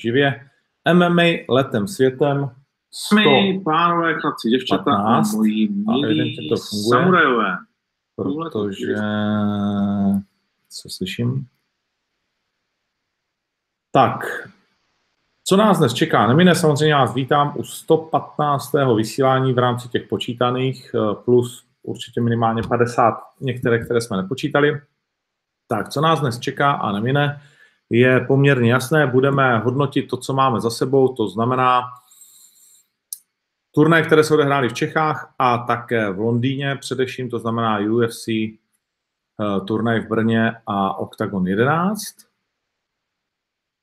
živě. MMA letem světem 100. My, pánové, chlapci, děvčata 15. a moji milí to funguje. samurajové. protože co slyším? Tak, co nás dnes čeká? Nemine samozřejmě vás vítám u 115. vysílání v rámci těch počítaných, eh, plus určitě minimálně 50 některé, které jsme nepočítali. Tak, co nás dnes čeká a nemine, je poměrně jasné. Budeme hodnotit to, co máme za sebou, to znamená turnaje, které se odehrály v Čechách a také v Londýně především, to znamená UFC, eh, turnaj v Brně a Octagon 11.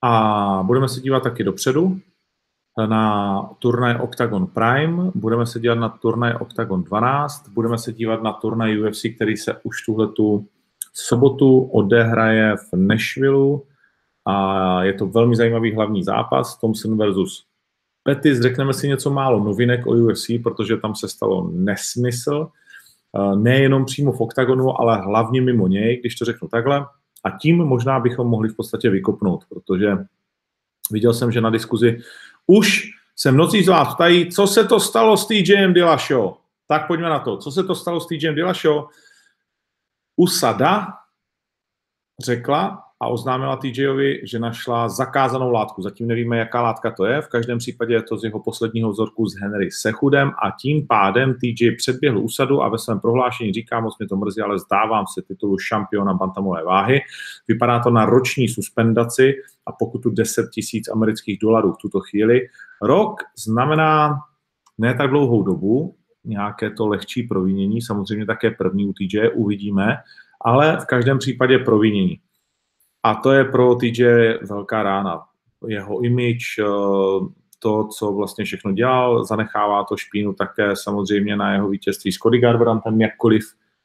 A budeme se dívat taky dopředu na turnaj Octagon Prime, budeme se dívat na turnaj Octagon 12, budeme se dívat na turnaj UFC, který se už tuhletu sobotu odehraje v Nashville a je to velmi zajímavý hlavní zápas Thompson versus Pettis. Řekneme si něco málo novinek o UFC, protože tam se stalo nesmysl, Eh, nejenom přímo v OKTAGONu, ale hlavně mimo něj, když to řeknu takhle. A tím možná bychom mohli v podstatě vykopnout, protože viděl jsem, že na diskuzi už se mnozí z vás ptají, co se to stalo s TJem Dillashaw. Tak pojďme na to. Co se to stalo s TJem Dillashaw? USADA řekla a oznámila TJovi, že našla zakázanou látku. Zatím nevíme, jaká látka to je. V každém případě je to z jeho posledního vzorku s Henry Sechudem a tím pádem TJ předběhl úsadu a ve svém prohlášení říká, moc mě to mrzí, ale zdávám se titulu šampiona bantamové váhy. Vypadá to na roční suspendaci a pokutu 10 tisíc amerických dolarů v tuto chvíli. Rok znamená ne tak dlouhou dobu, nějaké to lehčí provinění, samozřejmě také první u TJ, uvidíme, ale v každém případě provinění. A to je pro TJ velká rána. Jeho image, eh, to, co vlastně všechno dělal, zanechává to špínu také samozřejmě na jeho vítězství s Cody Garbrantem, jakkoliv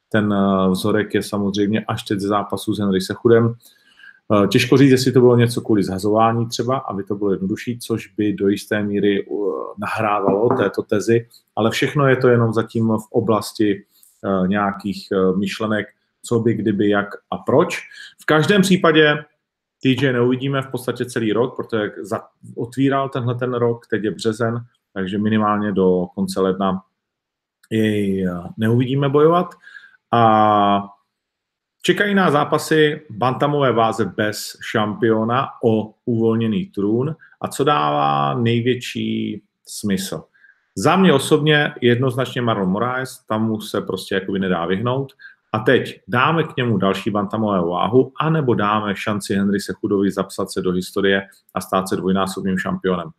ten eh, vzorek je samozřejmě až teď ze zápasu s Henry Sechudem. Eh, Těžko říct, jestli to bylo něco kvůli zhazování třeba, aby to bylo jednodušší, což by do jisté míry nahrávalo této tezi, ale všechno je to jenom zatím v oblasti nějakých myšlenek, co by, kdyby, jak a proč. V každém případě TJ neuvidíme v podstatě celý rok, protože otvíral tenhle ten rok, teď je březen, takže minimálně do konce ledna jej neuvidíme bojovat. A čekají nás zápasy bantamové váze bez šampiona o uvolněný trůn a co dává největší smysl. Za mě osobně jednoznačně Marlon Moraes, tam mu se prostě jakoby nedá vyhnout. A teď dáme k němu další bantamové váhu, anebo dáme šanci Henry Sechudovi zapsat se do historie a stát se dvojnásobným šampionem.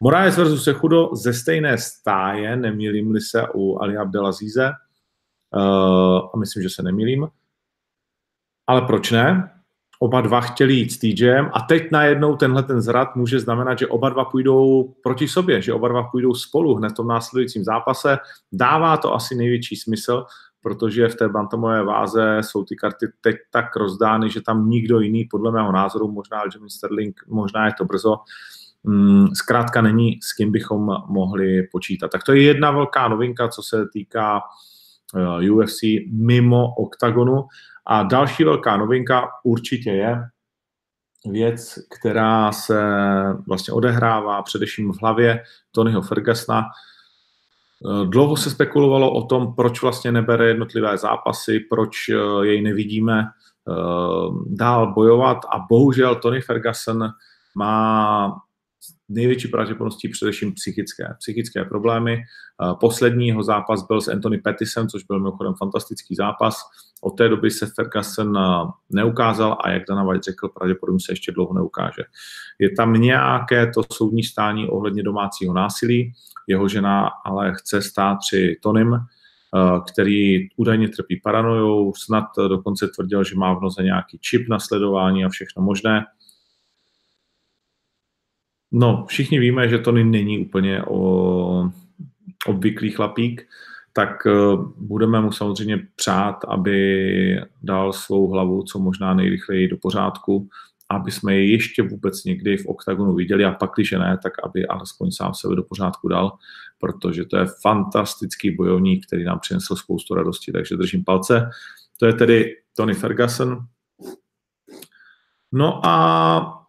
Moraes versus Sechudo ze stejné stáje, nemýlím-li se u Ali Abdelazize, uh, a myslím, že se nemýlím. Ale proč ne? Oba dva chtěli jít s TJem a teď najednou tenhle ten zrad může znamenat, že oba dva půjdou proti sobě, že oba dva půjdou spolu hned v tom následujícím zápase. Dává to asi největší smysl, protože v té bantamové váze jsou ty karty teď tak rozdány, že tam nikdo jiný, podle mého názoru, možná Jimmy Sterling, možná je to brzo, mm, zkrátka není, s kým bychom mohli počítat. Tak to je jedna velká novinka, co se týká eh, UFC mimo oktagonu. A další velká novinka určitě je věc, která se vlastně odehrává především v hlavě Tonyho Fergusona, dlouho se spekulovalo o tom, proč vlastně nebere jednotlivé zápasy, proč eh, jej nevidíme eh, dál bojovat a bohužel Tony Ferguson má největší pravděpodobností především psychické, psychické problémy. Poslední jeho zápas byl s Anthony Pettisem, což byl mimochodem fantastický zápas. Od té doby se Ferguson neukázal a jak Dana White řekl, pravděpodobně se ještě dlouho neukáže. Je tam nějaké to soudní stání ohledně domácího násilí. Jeho žena ale chce stát při Tonym, který údajně trpí paranojou, snad dokonce tvrdil, že má v noze nějaký čip na sledování a všechno možné. No, všichni víme, že Tony není úplně o, obvyklý chlapík, tak uh, budeme mu samozřejmě přát, aby dal svou hlavu co možná nejrychleji do pořádku, aby jsme je ještě vůbec někdy v oktagonu viděli a pak, když ne, tak aby alespoň sám sebe do pořádku dal, protože to je fantastický bojovník, který nám přinesl spoustu radosti, takže držím palce. To je tedy Tony Ferguson. No a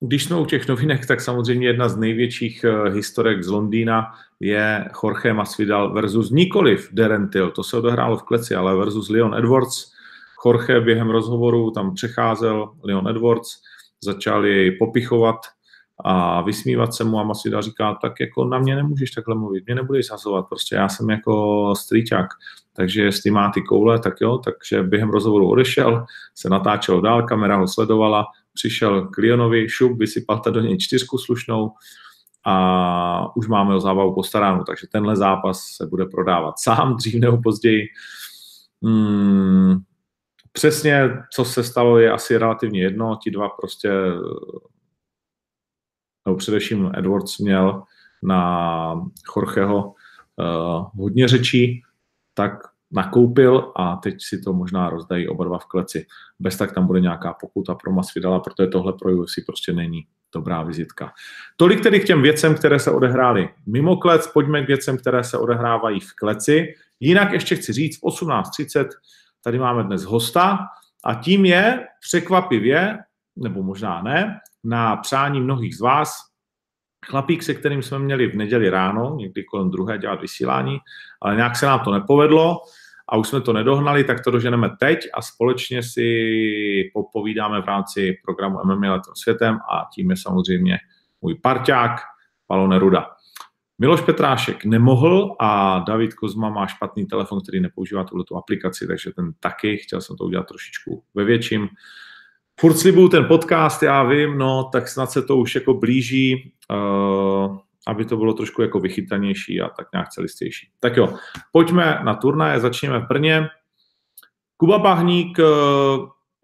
když jsme u těch novinek, tak samozřejmě jedna z největších uh, historek z Londýna je Jorge Masvidal versus nikoliv Darren Till. To se odehrálo v kleci, ale versus Leon Edwards. Jorge během rozhovoru tam přecházel Leon Edwards, začal jej popichovat a vysmívat se mu a Masvidal říká, tak jako na mě nemůžeš takhle mluvit, mě nebudeš zazovat, prostě já jsem jako strýčák, takže jestli má ty koule, tak jo, takže během rozhovoru odešel, se natáčel dál, kamera ho sledovala, přišel k Lionovi, šup, vysypal ta do něj čtyřku slušnou a už máme o zábavu postaránu, takže tenhle zápas se bude prodávat sám dřív nebo později. Hmm, přesně, co se stalo, je asi relativně jedno. Ti dva prostě, nebo především Edwards měl na Jorgeho uh, hodně řečí, tak nakoupil a teď si to možná rozdají oba dva v kleci. Bez tak tam bude nějaká pokuta pro Masvidala, protože tohle pro UFC prostě není dobrá vizitka. Tolik tedy k těm věcem, které se odehrály mimo klec, pojďme k věcem, které se odehrávají v kleci. Jinak ještě chci říct, v 18.30 tady máme dnes hosta a tím je překvapivě, nebo možná ne, na přání mnohých z vás, chlapík, se kterým jsme měli v neděli ráno, někdy kolem druhé dělat vysílání, ale nějak se nám to nepovedlo a už jsme to nedohnali, tak to doženeme teď a společně si popovídáme v rámci programu MMA letem světem a tím je samozřejmě můj parťák Palo Neruda. Miloš Petrášek nemohl a David Kozma má špatný telefon, který nepoužívá tuto aplikaci, takže ten taky, chtěl jsem to udělat trošičku ve větším. Furt slibuju ten podcast, já vím, no tak snad se to už jako blíží. Uh, aby to bylo trošku jako vychytanější a tak nějak celistější. Tak jo, pojďme na turnaje, začněme v Brně. Kuba Bahník eh,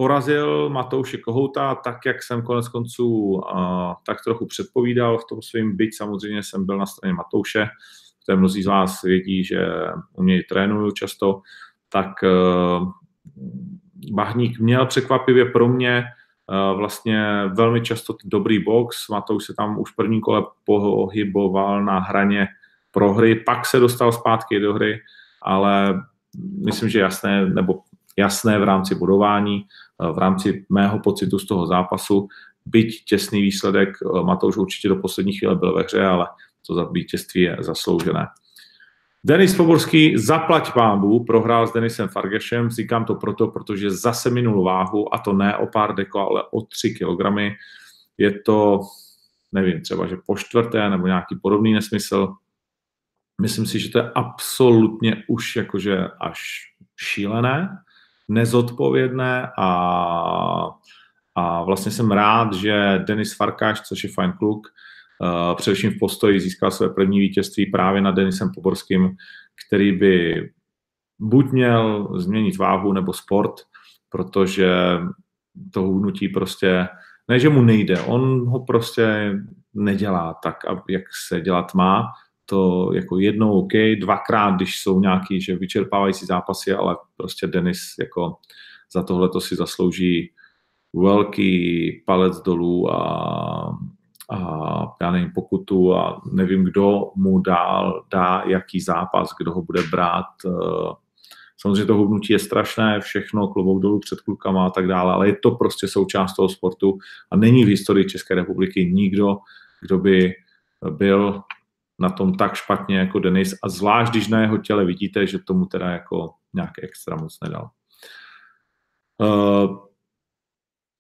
porazil Matouše Kohouta, tak jak jsem konec konců eh, tak trochu předpovídal v tom svým, byť samozřejmě jsem byl na straně Matouše, které mnozí z vás vědí, že u něj trénuju často, tak eh, Bahník měl překvapivě pro mě Eh, vlastně velmi často dobrý box, Matouš se tam už v prvním kole pohyboval na hraně prohry, pak se dostal zpátky do hry, ale myslím, že jasné, nebo jasné v rámci budování, eh, v rámci mého pocitu z toho zápasu, byť těsný výsledek, eh, Matouš určitě do poslední chvíle byl ve hře, ale to za vítězství je zasloužené. Denis Poborský, zaplať pámbu, prohrál s Denisem Fargešem. Říkám to proto, protože zase minul váhu, a to ne o pár deko, ale o 3 kilogramy. Je to, nevím, třeba, že po čtvrté nebo nějaký podobný nesmysl. Myslím si, že to je absolutně už jakože až šílené, nezodpovědné a, a vlastně jsem rád, že Denis Farkáš, což je fajn kluk, Uh, především v postoji získal své první vítězství právě nad Denisem Poborským, který by buď měl změnit váhu nebo sport, protože to hubnutí prostě, ne, že mu nejde, on ho prostě nedělá tak, jak se dělat má, to jako jednou OK, dvakrát, když jsou nějaký, že vyčerpávající zápasy, ale prostě Denis jako za tohle to si zaslouží velký palec dolů a a já nevím, pokutu a nevím, kdo mu dál dá jaký zápas, kdo ho bude brát. Eh, samozřejmě to hubnutí je strašné, všechno klobouk dolů před klukama a tak dále, ale je to prostě součást toho sportu a není v historii České republiky nikdo, kdo by byl na tom tak špatně jako Denis a zvlášť, když na jeho těle vidíte, že tomu teda jako nějak extra moc nedal. Uh,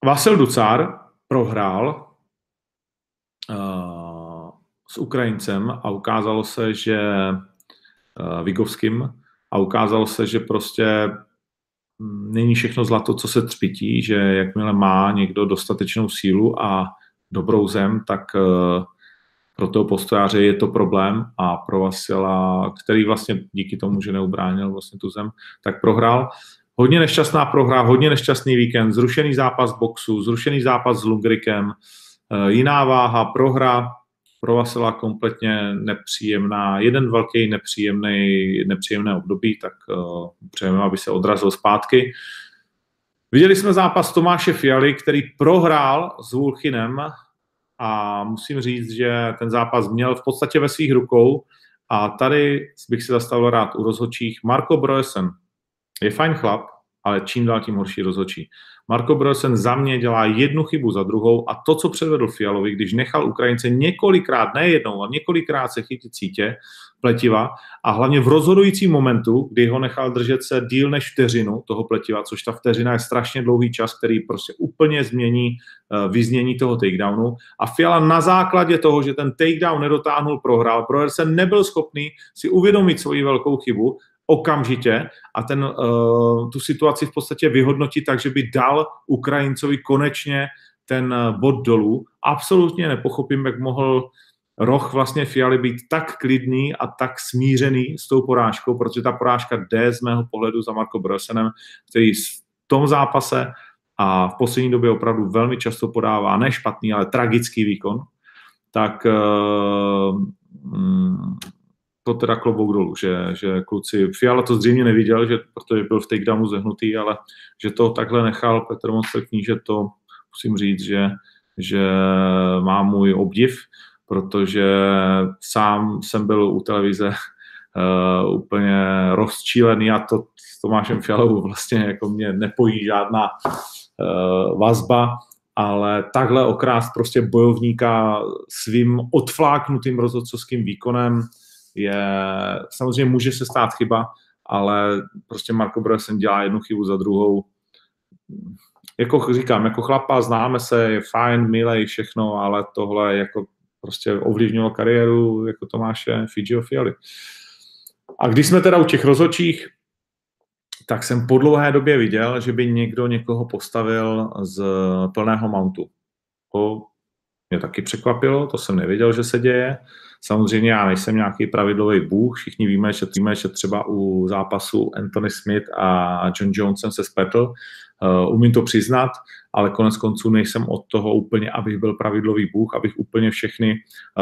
Vasil Ducar prohrál s Ukrajincem a ukázalo se, že Vigovským a ukázalo se, že prostě mm, není všechno zlato, co se třpití, že jakmile má někdo dostatečnou sílu a dobrou zem, tak e, pro toho postojáře je to problém a pro Vasila, který vlastně díky tomu, že neubránil vlastně tu zem, tak prohrál. Hodně nešťastná prohra, hodně nešťastný víkend, zrušený zápas boxu, zrušený zápas s Lungrikem, Eh, jiná váha, prohra, pro Vasila kompletně nepříjemná, jeden velký nepříjemný, nepříjemné období, tak uh, přejeme, aby se odrazil zpátky. Viděli jsme zápas Tomáše Fialy, který prohrál s Vulchinem a musím říct, že ten zápas měl v podstatě ve svých rukou a tady bych si zastavil rád u rozhodčích. Marko Broesen je fajn chlap, ale čím dál tím horší rozhodčí. Marko Brosen za mě dělá jednu chybu za druhou a to, co předvedl Fialovi, když nechal Ukrajince několikrát, ne jednou, ale několikrát se chytit sítě pletiva a hlavně v rozhodujícím momentu, kdy ho nechal držet se díl než vteřinu toho pletiva, což ta vteřina je strašně dlouhý čas, který prostě úplně změní uh, vyznění toho takedownu. A Fiala na základě toho, že ten takedown nedotáhnul, prohrál. Broersen nebyl schopný si uvědomit svoji velkou chybu okamžitě a ten, uh, tu situaci v podstatě vyhodnotit tak, že by dal Ukrajincovi konečně ten uh, bod dolů. Absolutně nepochopím, jak mohl roh vlastně Fialy být tak klidný a tak smířený s tou porážkou, protože ta porážka jde z mého pohledu za Marko Brosenem, který v tom zápase a v poslední době opravdu velmi často podává ne špatný, ale tragický výkon, tak uh, to teda klobouk dolů, že, že kluci, Fiala to zřejmě neviděl, že, protože byl v takedownu zehnutý, ale že to takhle nechal Petr Mostrekní, že to musím říct, že, že má můj obdiv, protože sám jsem byl u televize uh, úplně rozčílený a to s Tomášem Fialou vlastně jako mě nepojí žádná uh, vazba, ale takhle okrást prostě bojovníka svým odfláknutým rozhodcovským výkonem je, samozřejmě může se stát chyba, ale prostě Marko Broesen dělá jednu chybu za druhou. Jako říkám, jako chlapa známe se, je fajn, milej, všechno, ale tohle jako prostě ovlivnilo kariéru jako Tomáše Fidžio Fiali. A když jsme teda u těch rozhodčích, tak jsem po dlouhé době viděl, že by někdo někoho postavil z plného mountu. To mě taky překvapilo, to jsem nevěděl, že se děje. Samozřejmě já nejsem nějaký pravidlový bůh, všichni víme, že, víme, že třeba u zápasu Anthony Smith a John Johnson se spetl, uh, umím to přiznat, ale konec konců nejsem od toho úplně, abych byl pravidlový bůh, abych úplně všechny,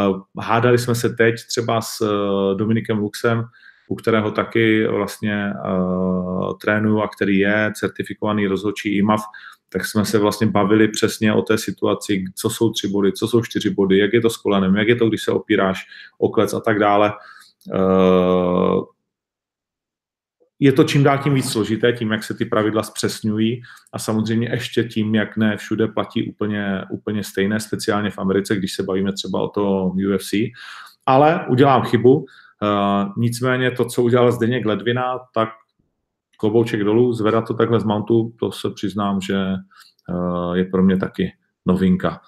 uh, hádali jsme se teď třeba s uh, Dominikem Luxem, u kterého taky vlastně uh, trénuju a který je certifikovaný rozhodčí IMAF, tak jsme se vlastně bavili přesně o té situaci, co jsou tři body, co jsou čtyři body, jak je to s kolenem, jak je to, když se opíráš o klec a tak dále. Uh, je to čím dál tím víc složité, tím, jak se ty pravidla zpřesňují a samozřejmě ještě tím, jak ne všude platí úplně, úplně stejné, speciálně v Americe, když se bavíme třeba o to UFC. Ale udělám chybu, uh, nicméně to, co udělal Zdeněk Ledvina, tak klobouček dolů, zvedat to takhle z mountu, to se přiznám, že uh, je pro mě taky novinka.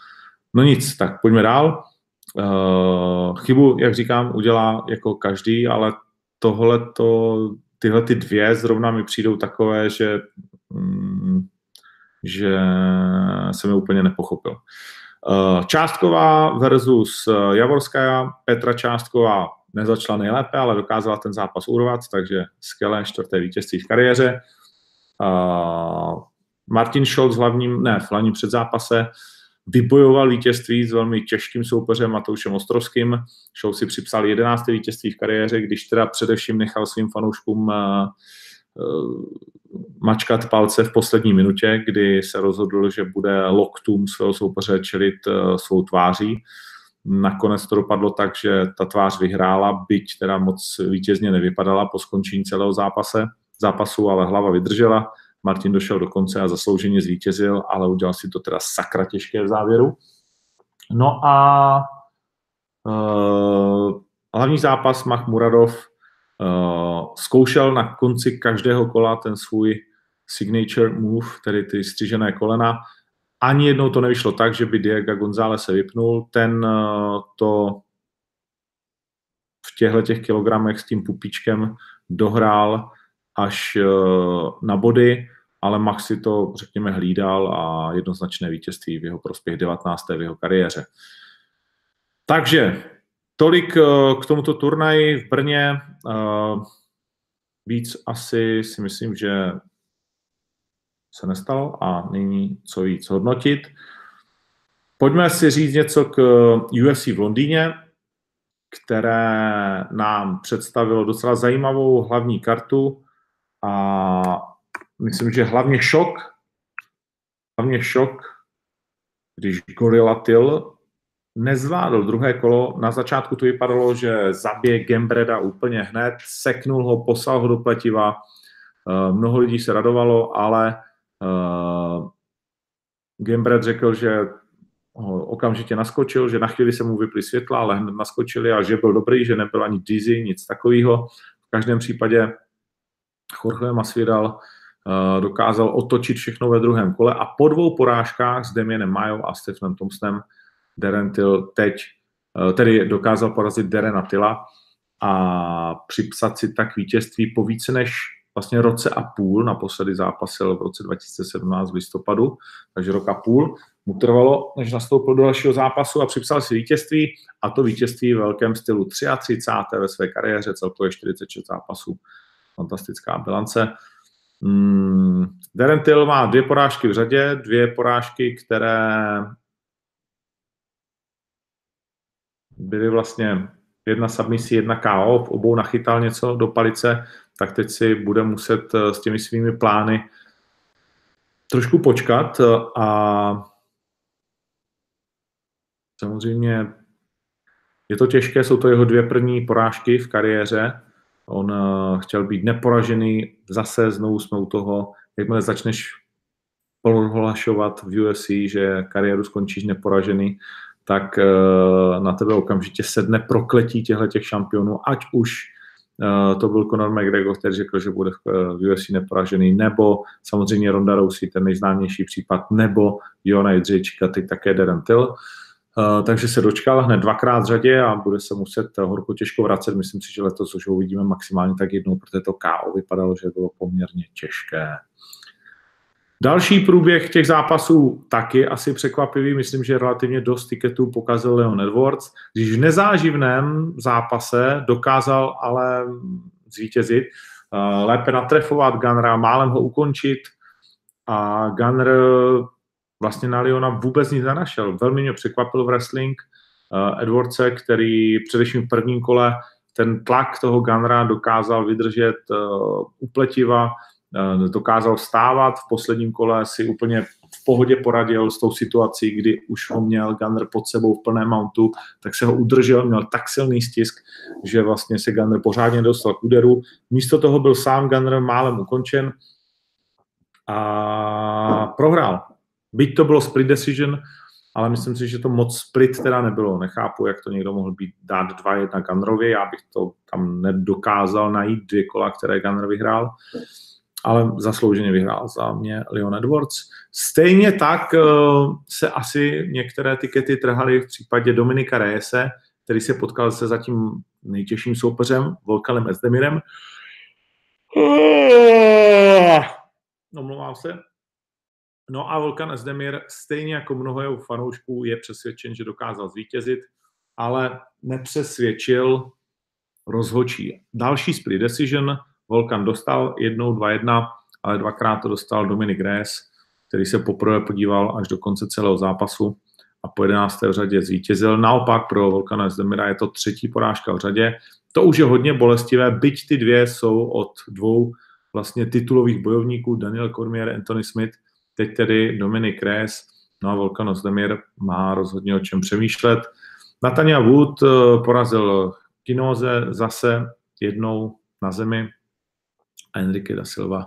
No nic, tak pojďme dál. Uh, chybu, jak říkám, udělá jako každý, ale tohle to tyhle ty dvě zrovna mi přijdou takové, že, mm, že jsem je úplně nepochopil. Uh, Částková versus Javorská, Petra Částková nezačala nejlépe, ale dokázala ten zápas urvat, takže skvělé čtvrté vítězství v kariéře. Uh, Martin Scholz hlavním, ne, v hlavním předzápase vybojoval vítězství s velmi těžkým soupeřem Matoušem Ostrovským. Show si připsal 11. vítězství v kariéře, když teda především nechal svým fanouškům uh, uh, mačkat palce v poslední minutě, kdy se rozhodl, že bude loktům svého soupeře čelit uh, svou tváří. Nakonec to dopadlo tak, že ta tvář vyhrála, byť teda moc vítězně nevypadala po skončení celého zápase, zápasu, ale hlava vydržela. Martin došel do konce a zaslouženě zvítězil, ale udělal si to teda sakra těžké v závěru. No a uh, hlavní zápas Mach Muradov uh, zkoušel na konci každého kola ten svůj signature move, tedy ty střížené kolena, ani jednou to nevyšlo tak, že by Diego González se vypnul. Ten eh, to v těchto těch kilogramech s tím pupíčkem dohrál až eh, na body, ale Max si to, řekněme, hlídal a jednoznačné vítězství v jeho prospěch 19. v jeho kariéře. Takže tolik eh, k tomuto turnaji v Brně. Víc asi si myslím, že se nestalo a nyní co víc hodnotit. Pojďme si říct něco k UFC v Londýně, které nám představilo docela zajímavou hlavní kartu a myslím, že hlavně šok, hlavně šok, když Gorilla Till nezvládl druhé kolo. Na začátku to vypadalo, že zabije Gembreda úplně hned, seknul ho, poslal ho do pletiva, mnoho lidí se radovalo, ale Gambret řekl, že okamžitě naskočil, že na chvíli se mu vyply světla, ale hned naskočili a že byl dobrý, že nebyl ani dizzy, nic takového. V každém případě Jorge Masvidal uh, dokázal otočit všechno ve druhém kole a po dvou porážkách s Damienem Majou a Stephenem Thompsonem Darren Till teď, uh, tedy dokázal porazit Darena Tilla a připsat si tak vítězství po více než vlastně roce a půl, naposledy zápasil v roce 2017 v listopadu, takže rok a půl mu trvalo, než nastoupil do dalšího zápasu a připsal si vítězství a to vítězství v velkém stylu 33. ve své kariéře, celkově 46 zápasů. Fantastická bilance. Hmm. Darren Till má dvě porážky v řadě, dvě porážky, které byly vlastně jedna submisí, jedna KO, v obou nachytal něco do palice, tak teď si bude muset eh, s těmi svými plány trošku počkat eh, a samozřejmě je to těžké, jsou to jeho dvě první porážky v kariéře. On uh, chtěl být neporažený, zase znovu jsme u toho, jakmile začneš prohlašovat v UFC, že kariéru skončíš neporažený, tak uh, na tebe okamžitě sedne prokletí těchto těch šampionů, ať už uh, to byl Conor McGregor, který řekl, že bude v UFC neporažený, nebo samozřejmě Ronda Rousey, ten nejznámější případ, nebo Jona Jindřička, teď také Darren Till. Uh, Eh, takže se dočkal hned dvakrát v řadě a bude se muset horko těžko vracet. Myslím si, že letos už ho uvidíme maximálně tak jednou, protože to KO vypadalo, že bylo poměrně těžké. Další průběh těch zápasů taky asi překvapivý. Myslím, že relativně dost tiketů pokazil Leon Edwards. Když v nezáživném zápase dokázal ale zvítězit, eh, lépe natrefovat Gunra, málem ho ukončit a Gunner vlastně na Leona vůbec nic nenašel. Velmi mě překvapil wrestling uh, Edwardse, který především v prvním kole ten tlak toho Gunra dokázal vydržet uh, upletiva, uh, dokázal vstávat, v posledním kole si úplně v pohodě poradil s tou situací, kdy už ho měl Gunner pod sebou v plném mountu, tak se ho udržel, měl tak silný stisk, že vlastně se Gunner pořádně dostal k úderu. Místo toho byl sám Gunner málem ukončen a prohrál. Byť to bylo split decision, ale myslím si, že to moc split teda nebylo. Nechápu, jak to někdo mohl být dát 2-1 Gunnerovi, já bych to tam nedokázal najít dvě kola, které Gunner vyhrál, ale zaslouženě vyhrál za mě Leon Edwards. Stejně tak uh, se asi některé tikety trhaly v případě Dominika Reyese, který se potkal se zatím nejtěžším soupeřem, Volkanem Ezdemirem. Omlouvám se, No a Volkan Esdemir, stejně jako mnoho jeho fanoušků, je přesvědčen, že dokázal zvítězit, ale nepřesvědčil rozhočí. Další split decision, Volkan dostal jednou 2-1, ale dvakrát to dostal Dominik Reyes, který se poprvé podíval až do konce celého zápasu a po 11. v řadě zvítězil. Naopak pro Volkana Zdemira je to třetí porážka v řadě. To už je hodně bolestivé, byť ty dvě jsou od dvou vlastně titulových bojovníků, Daniel Cormier, Anthony Smith – Teď tedy Dominik Reyes, no a Volkan Ozdemir má rozhodně o čem přemýšlet. Natania Wood eh, porazil Kinoze zase jednou na zemi a Enrique da Silva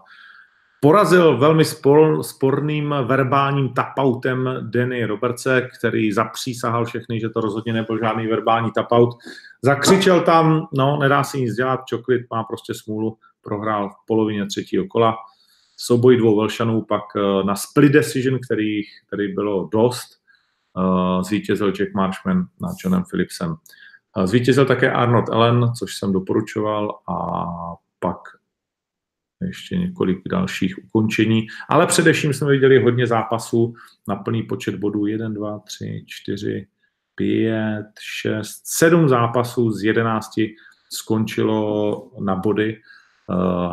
porazil velmi spor, sporným verbálním tapoutem Denny Robertse, který zapřísahal všechny, že to rozhodně nebyl žádný verbální tapout. Zakřičel tam, no, nedá se nic dělat, Čoklit má prostě smůlu, prohrál v polovině třetího kola souboj dvou Velšanů pak eh, na split decision, který, který bylo dost, eh, zvítězil Jack Marshman nad Johnem Phillipsem. Eh, zvítězil také Arnold Allen, což jsem doporučoval a pak ještě několik dalších ukončení. Ale především jsme viděli hodně zápasů na plný počet bodů. 1, 2, 3, 4, 5, 6, 7 zápasů z 11 skončilo na body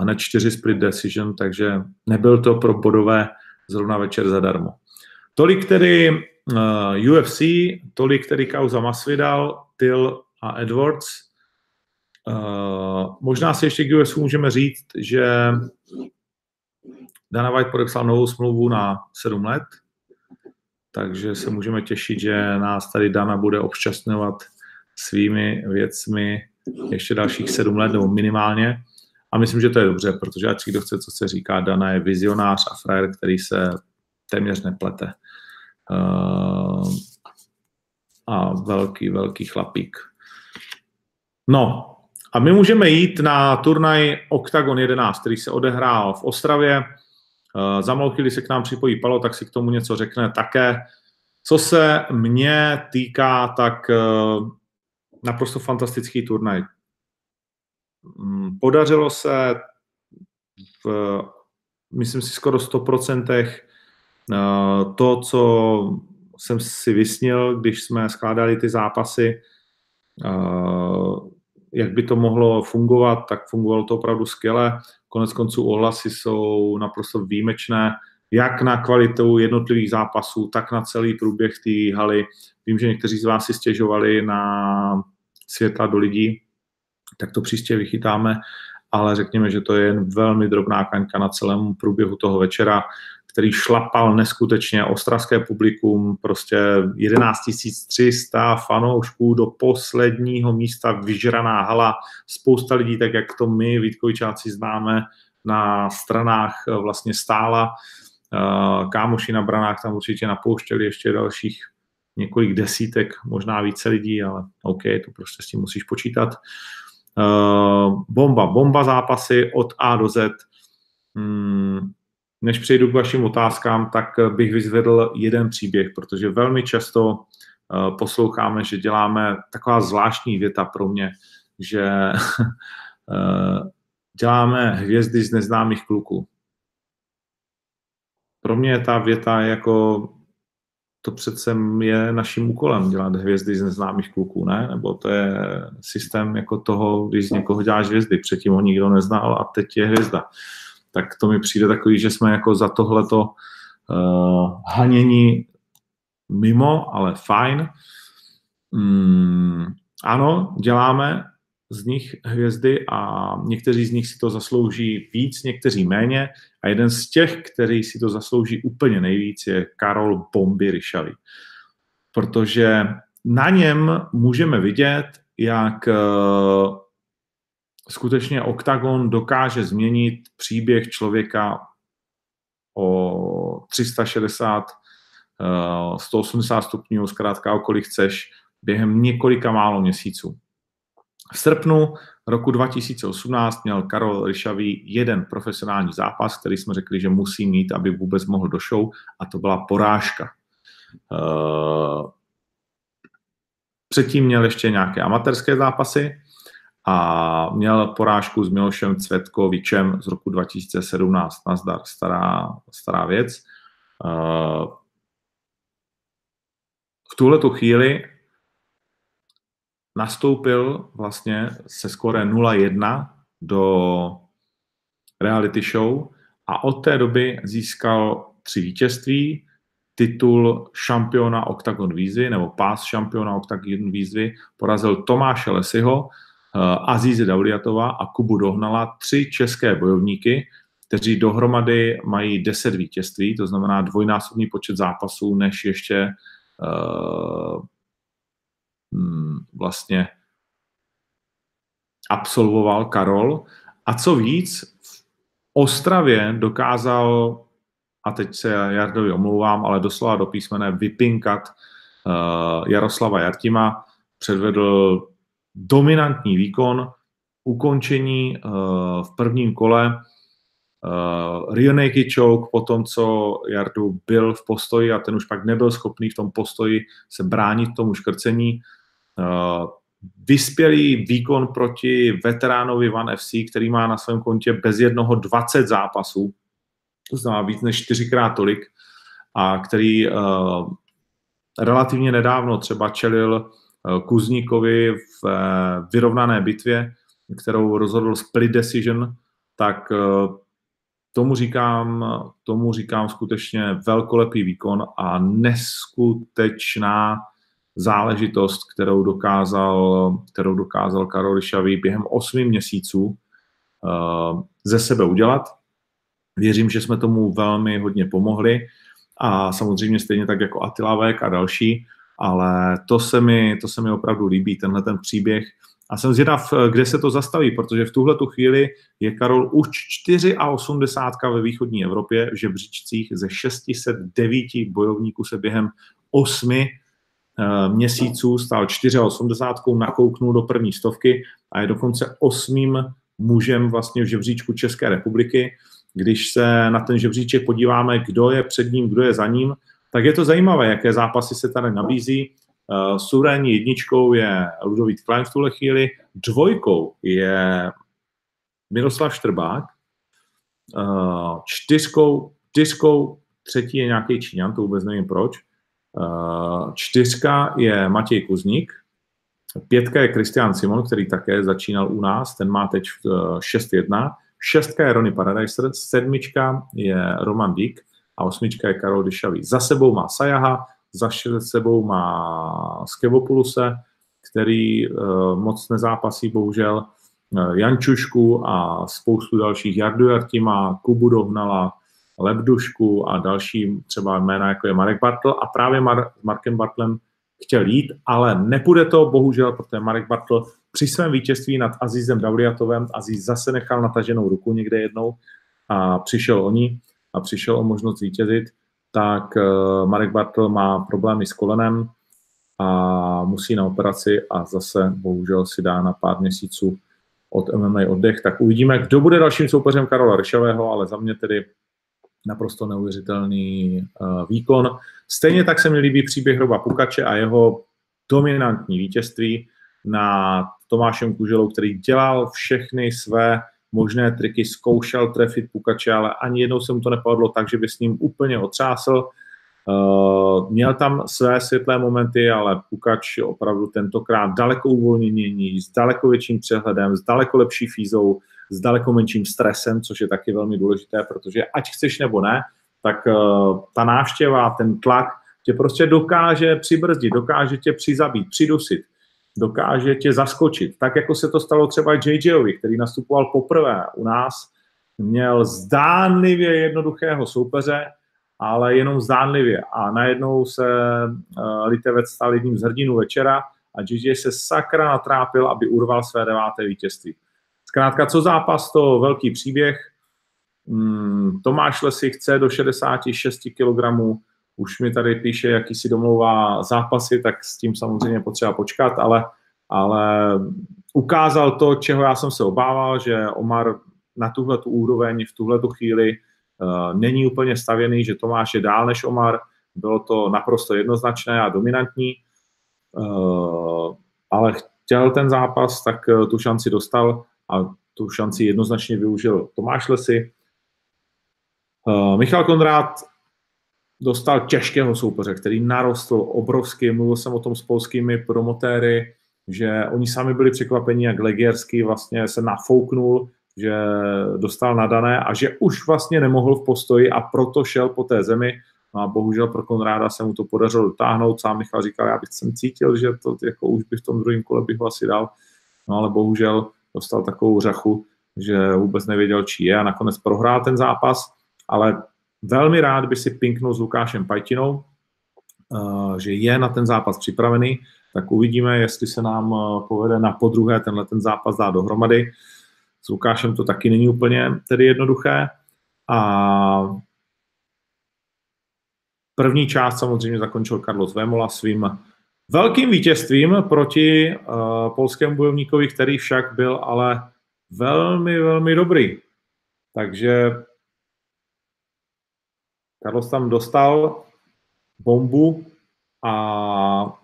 hned čtyři split decision, takže nebyl to pro bodové zrovna večer zadarmo. Tolik tedy eh, UFC, tolik tedy kauza Masvidal, Till a Edwards. Uh, možná si ještě k UFC můžeme říct, že Dana White podepsal novou smlouvu na 7 let, takže se můžeme těšit, že nás tady Dana bude obšťastňovat svými věcmi ještě dalších sedm let, nebo minimálně. A myslím, že to je dobře, protože ať kdo chce, co se říká, Dana je vizionář a frajer, který se téměř neplete. Uh, a velký, velký chlapík. No, a my můžeme jít na turnaj Octagon 11, který se odehrál v Ostravě. Uh, za malou chvíli se k nám připojí Palo, tak si k tomu něco řekne také. Co se mě týká, tak uh, naprosto fantastický turnaj. Mm, podařilo se v, myslím si, skoro 100% eh, to, co jsem si vysnil, když jsme skládali ty zápasy, eh, jak by to mohlo fungovat, tak fungovalo to opravdu skvěle. Konec konců ohlasy jsou naprosto výjimečné, jak na kvalitu jednotlivých zápasů, tak na celý průběh té haly. Vím, že někteří z vás si stěžovali na světla do lidí, tak to příště vychytáme, ale řekněme, že to je jen velmi drobná kaňka na celém průběhu toho večera, který šlapal neskutečně ostravské publikum, prostě 11 300 fanoušků do posledního místa, vyžraná hala, spousta lidí, tak jak to my, Vítkovičáci, známe, na stranách vlastně stála. Eh, kámoši na branách tam určitě napouštěli ještě dalších několik desítek, možná více lidí, ale OK, to prostě s tím musíš počítat. Uh, bomba, bomba zápasy od A do Z. Hmm, než přejdu k vašim otázkám, tak bych vyzvedl jeden příběh, protože velmi často uh, posloucháme, že děláme taková zvláštní věta pro mě, že uh, děláme hvězdy z neznámých kluků. Pro mě je ta věta jako to přece je naším úkolem dělat hvězdy z neznámých kluků, ne? Nebo to je systém jako toho, když z někoho děláš hvězdy, předtím ho nikdo neznal a teď je hvězda. Tak to mi přijde takový, že jsme jako za tohleto uh, hanění mimo, ale fajn. Mm, ano, děláme z nich hvězdy a někteří z nich si to zaslouží víc, někteří méně. A jeden z těch, který si to zaslouží úplně nejvíc, je Karol Bomby Ryšavý. Protože na něm můžeme vidět, jak eh, skutečně OKTAGON dokáže změnit příběh člověka o 360, 180 eh, stupňů, zkrátka o kolik chceš, během několika málo měsíců. V srpnu roku 2018 měl Karol Ryšavý jeden profesionální zápas, který jsme řekli, že musí mít, aby vůbec mohl do show, a to byla porážka. Eh, předtím měl ještě nějaké amatérské zápasy a měl porážku s Milošem Cvetkovičem z roku 2017. Nazdar, stará, stará věc. Eh, v tuhle chvíli nastoupil vlastně se skore 0-1 do reality show a od té doby získal tři vítězství, titul šampiona Octagon výzvy nebo pás šampiona Octagon výzvy, porazil Tomáše Lesiho, uh, Azize Dauliatova a Kubu Dohnala, tři české bojovníky, kteří dohromady mají 10 vítězství, to znamená dvojnásobný počet zápasů, než ještě uh, vlastně absolvoval Karol. A co víc, v Ostravě dokázal, a teď se Jardovi omlouvám, ale doslova do písmene vypinkat uh, Jaroslava Jartima, předvedl dominantní výkon, ukončení uh, v prvním kole Uh, Rio Naked Choke po tom, co Jardu byl v postoji a ten už pak nebyl schopný v tom postoji se bránit tomu škrcení, Eh, vyspělý výkon proti veteránovi Van FC, který má na svém kontě bez jednoho 20 zápasů, to znamená víc než čtyřikrát tolik, a který uh, relativně nedávno třeba čelil uh, Kuzníkovi v vyrovnané bitvě, kterou rozhodl split decision, tak tomu říkám, tomu říkám skutečně velkolepý výkon a neskutečná záležitost, kterou dokázal, kterou dokázal Karol Ryšavý během 8 měsíců uh, ze sebe udělat. Věřím, že jsme tomu velmi hodně pomohli a samozřejmě stejně tak jako Atilavek a další, ale to se mi, to se mi opravdu líbí, tenhle ten příběh A jsem zvědav, kde se to zastaví, protože v tuhle tu chvíli je Karol už 84 ve východní Evropě v žebříčcích ze 609 bojovníků se během 8 eh, měsíců stál 84, nakouknul do první stovky a je dokonce osmým mužem vlastně v žebříčku České republiky. Když se na ten žebříček podíváme, kdo je před ním, kdo je za ním, tak je to zajímavé, jaké zápasy se tady nabízí. Uh, suverénní jedničkou je Ludovít Klein v tuhle chvíli, dvojkou je Miroslav Štrbák, uh, čtyřkou, čtyřkou třetí je nějaký Číňan, to vůbec nevím proč, čtyřka je Matěj Kuzník, pětka je Kristian Simon, který také začínal u nás, ten má teď 6-1, šestka je Ronnie Paradiser, sedmička je Roman Dík, a osmička je Karol Dyšavý. Za sebou má Sajaha, za sebou má Skevopuluse, který uh, moc nezápasí, bohužel, Jančušku a spoustu dalších. Jardu Jartima, Kubu Dohnala, Lebdušku a další třeba jména, jako je Marek Bartl. A právě Mar- s Markem Bartlem chtěl jít, ale nepůjde to, bohužel, protože Marek Bartl při svém vítězství nad Azizem Dauliatovem, Aziz zase nechal nataženou ruku někde jednou a přišel o ní a přišel o možnost zvítězit, tak eh, Marek Bartl má problémy s kolenem a musí na operaci a zase bohužel si dá na pár měsíců od MMA oddech. Tak uvidíme, kdo bude dalším soupeřem Karola Ryšavého, ale za mě tedy naprosto neuvěřitelný uh, výkon. Stejně tak se mi líbí příběh Roba Pukače a jeho dominantní vítězství na Tomášem Kuželou, který dělal všechny své možné triky, zkoušel trefit Pukače, ale ani jednou se mu to nepadlo tak, že by s ním úplně otřásl. Uh, měl tam své světlé momenty, ale Pukač opravdu tentokrát daleko uvolněnění, s daleko větším přehledem, s daleko lepší fízou, s daleko menším stresem, což je taky velmi důležité, protože ať chceš nebo ne, tak uh, ta návštěva, ten tlak tě prostě dokáže přibrzdit, dokáže tě přizabít, přidusit dokáže tě zaskočit. Tak jako se to stalo třeba JJovi, který nastupoval poprvé u nás, měl zdánlivě jednoduchého soupeře, ale jenom zdánlivě. A najednou se uh, Litevec stal jedním z hrdinů večera a JJ se sakra natrápil, aby urval své deváté vítězství. Zkrátka, co zápas, to velký příběh. Hmm, Tomáš Lesy chce do 66 kg už mi tady píše, jaký si domlouvá zápasy, tak s tím samozřejmě potřeba počkat, ale, ale ukázal to, čeho já jsem se obával, že Omar na tuhle tu úroveň v tuhle tu chvíli uh, není úplně stavěný, že Tomáš je dál než Omar, bylo to naprosto jednoznačné a dominantní, uh, ale chtěl ten zápas, tak tu šanci dostal a tu šanci jednoznačně využil Tomáš Lesy. Uh, Michal Konrád dostal těžkého soupeře, který narostl obrovsky. Mluvil jsem o tom s polskými promotéry, že oni sami byli překvapeni, jak Legiersky vlastně se nafouknul, že dostal nadané a že už vlastně nemohl v postoji a proto šel po té zemi. No a bohužel pro Konráda se mu to podařilo dotáhnout. Sám Michal říkal, já bych jsem cítil, že to jako už by v tom druhém kole bych ho asi dal. No ale bohužel dostal takovou řachu, že vůbec nevěděl, čí je a nakonec prohrál ten zápas, ale Velmi rád by si pinknul s Lukášem Pajtinou, eh, že je na ten zápas připravený, tak uvidíme, jestli se nám eh, povede na podruhé tenhle ten zápas dát dohromady. S Lukášem to taky není úplně tedy jednoduché. A první část samozřejmě zakončil Carlos Vemola svým velkým vítězstvím proti uh, polskému bojovníkovi, který však byl ale velmi, velmi dobrý. Takže Carlos tam dostal bombu a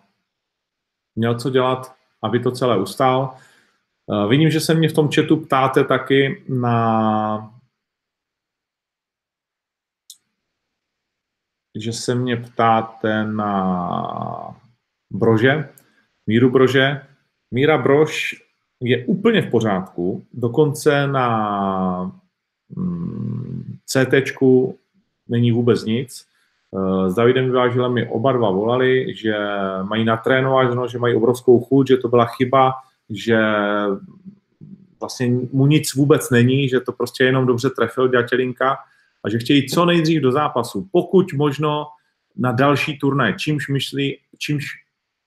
měl co dělat, aby to celé ustál. Eh, vidím, že se mě v tom chatu ptáte taky na že se mě ptáte na Brože, Míru Brože. Míra Brož je úplně v pořádku, dokonce na mm, CT není vůbec nic. Eh, s Davidem Vyvážilem mi oba dva volali, že mají natrénováno, že mají obrovskou chuť, že to byla chyba, že vlastně mu nic vůbec není, že to prostě jenom dobře trefil Ďatelinka a že chtějí co nejdřív do zápasu, pokud možno na další turnaj, čímž myslí, čímž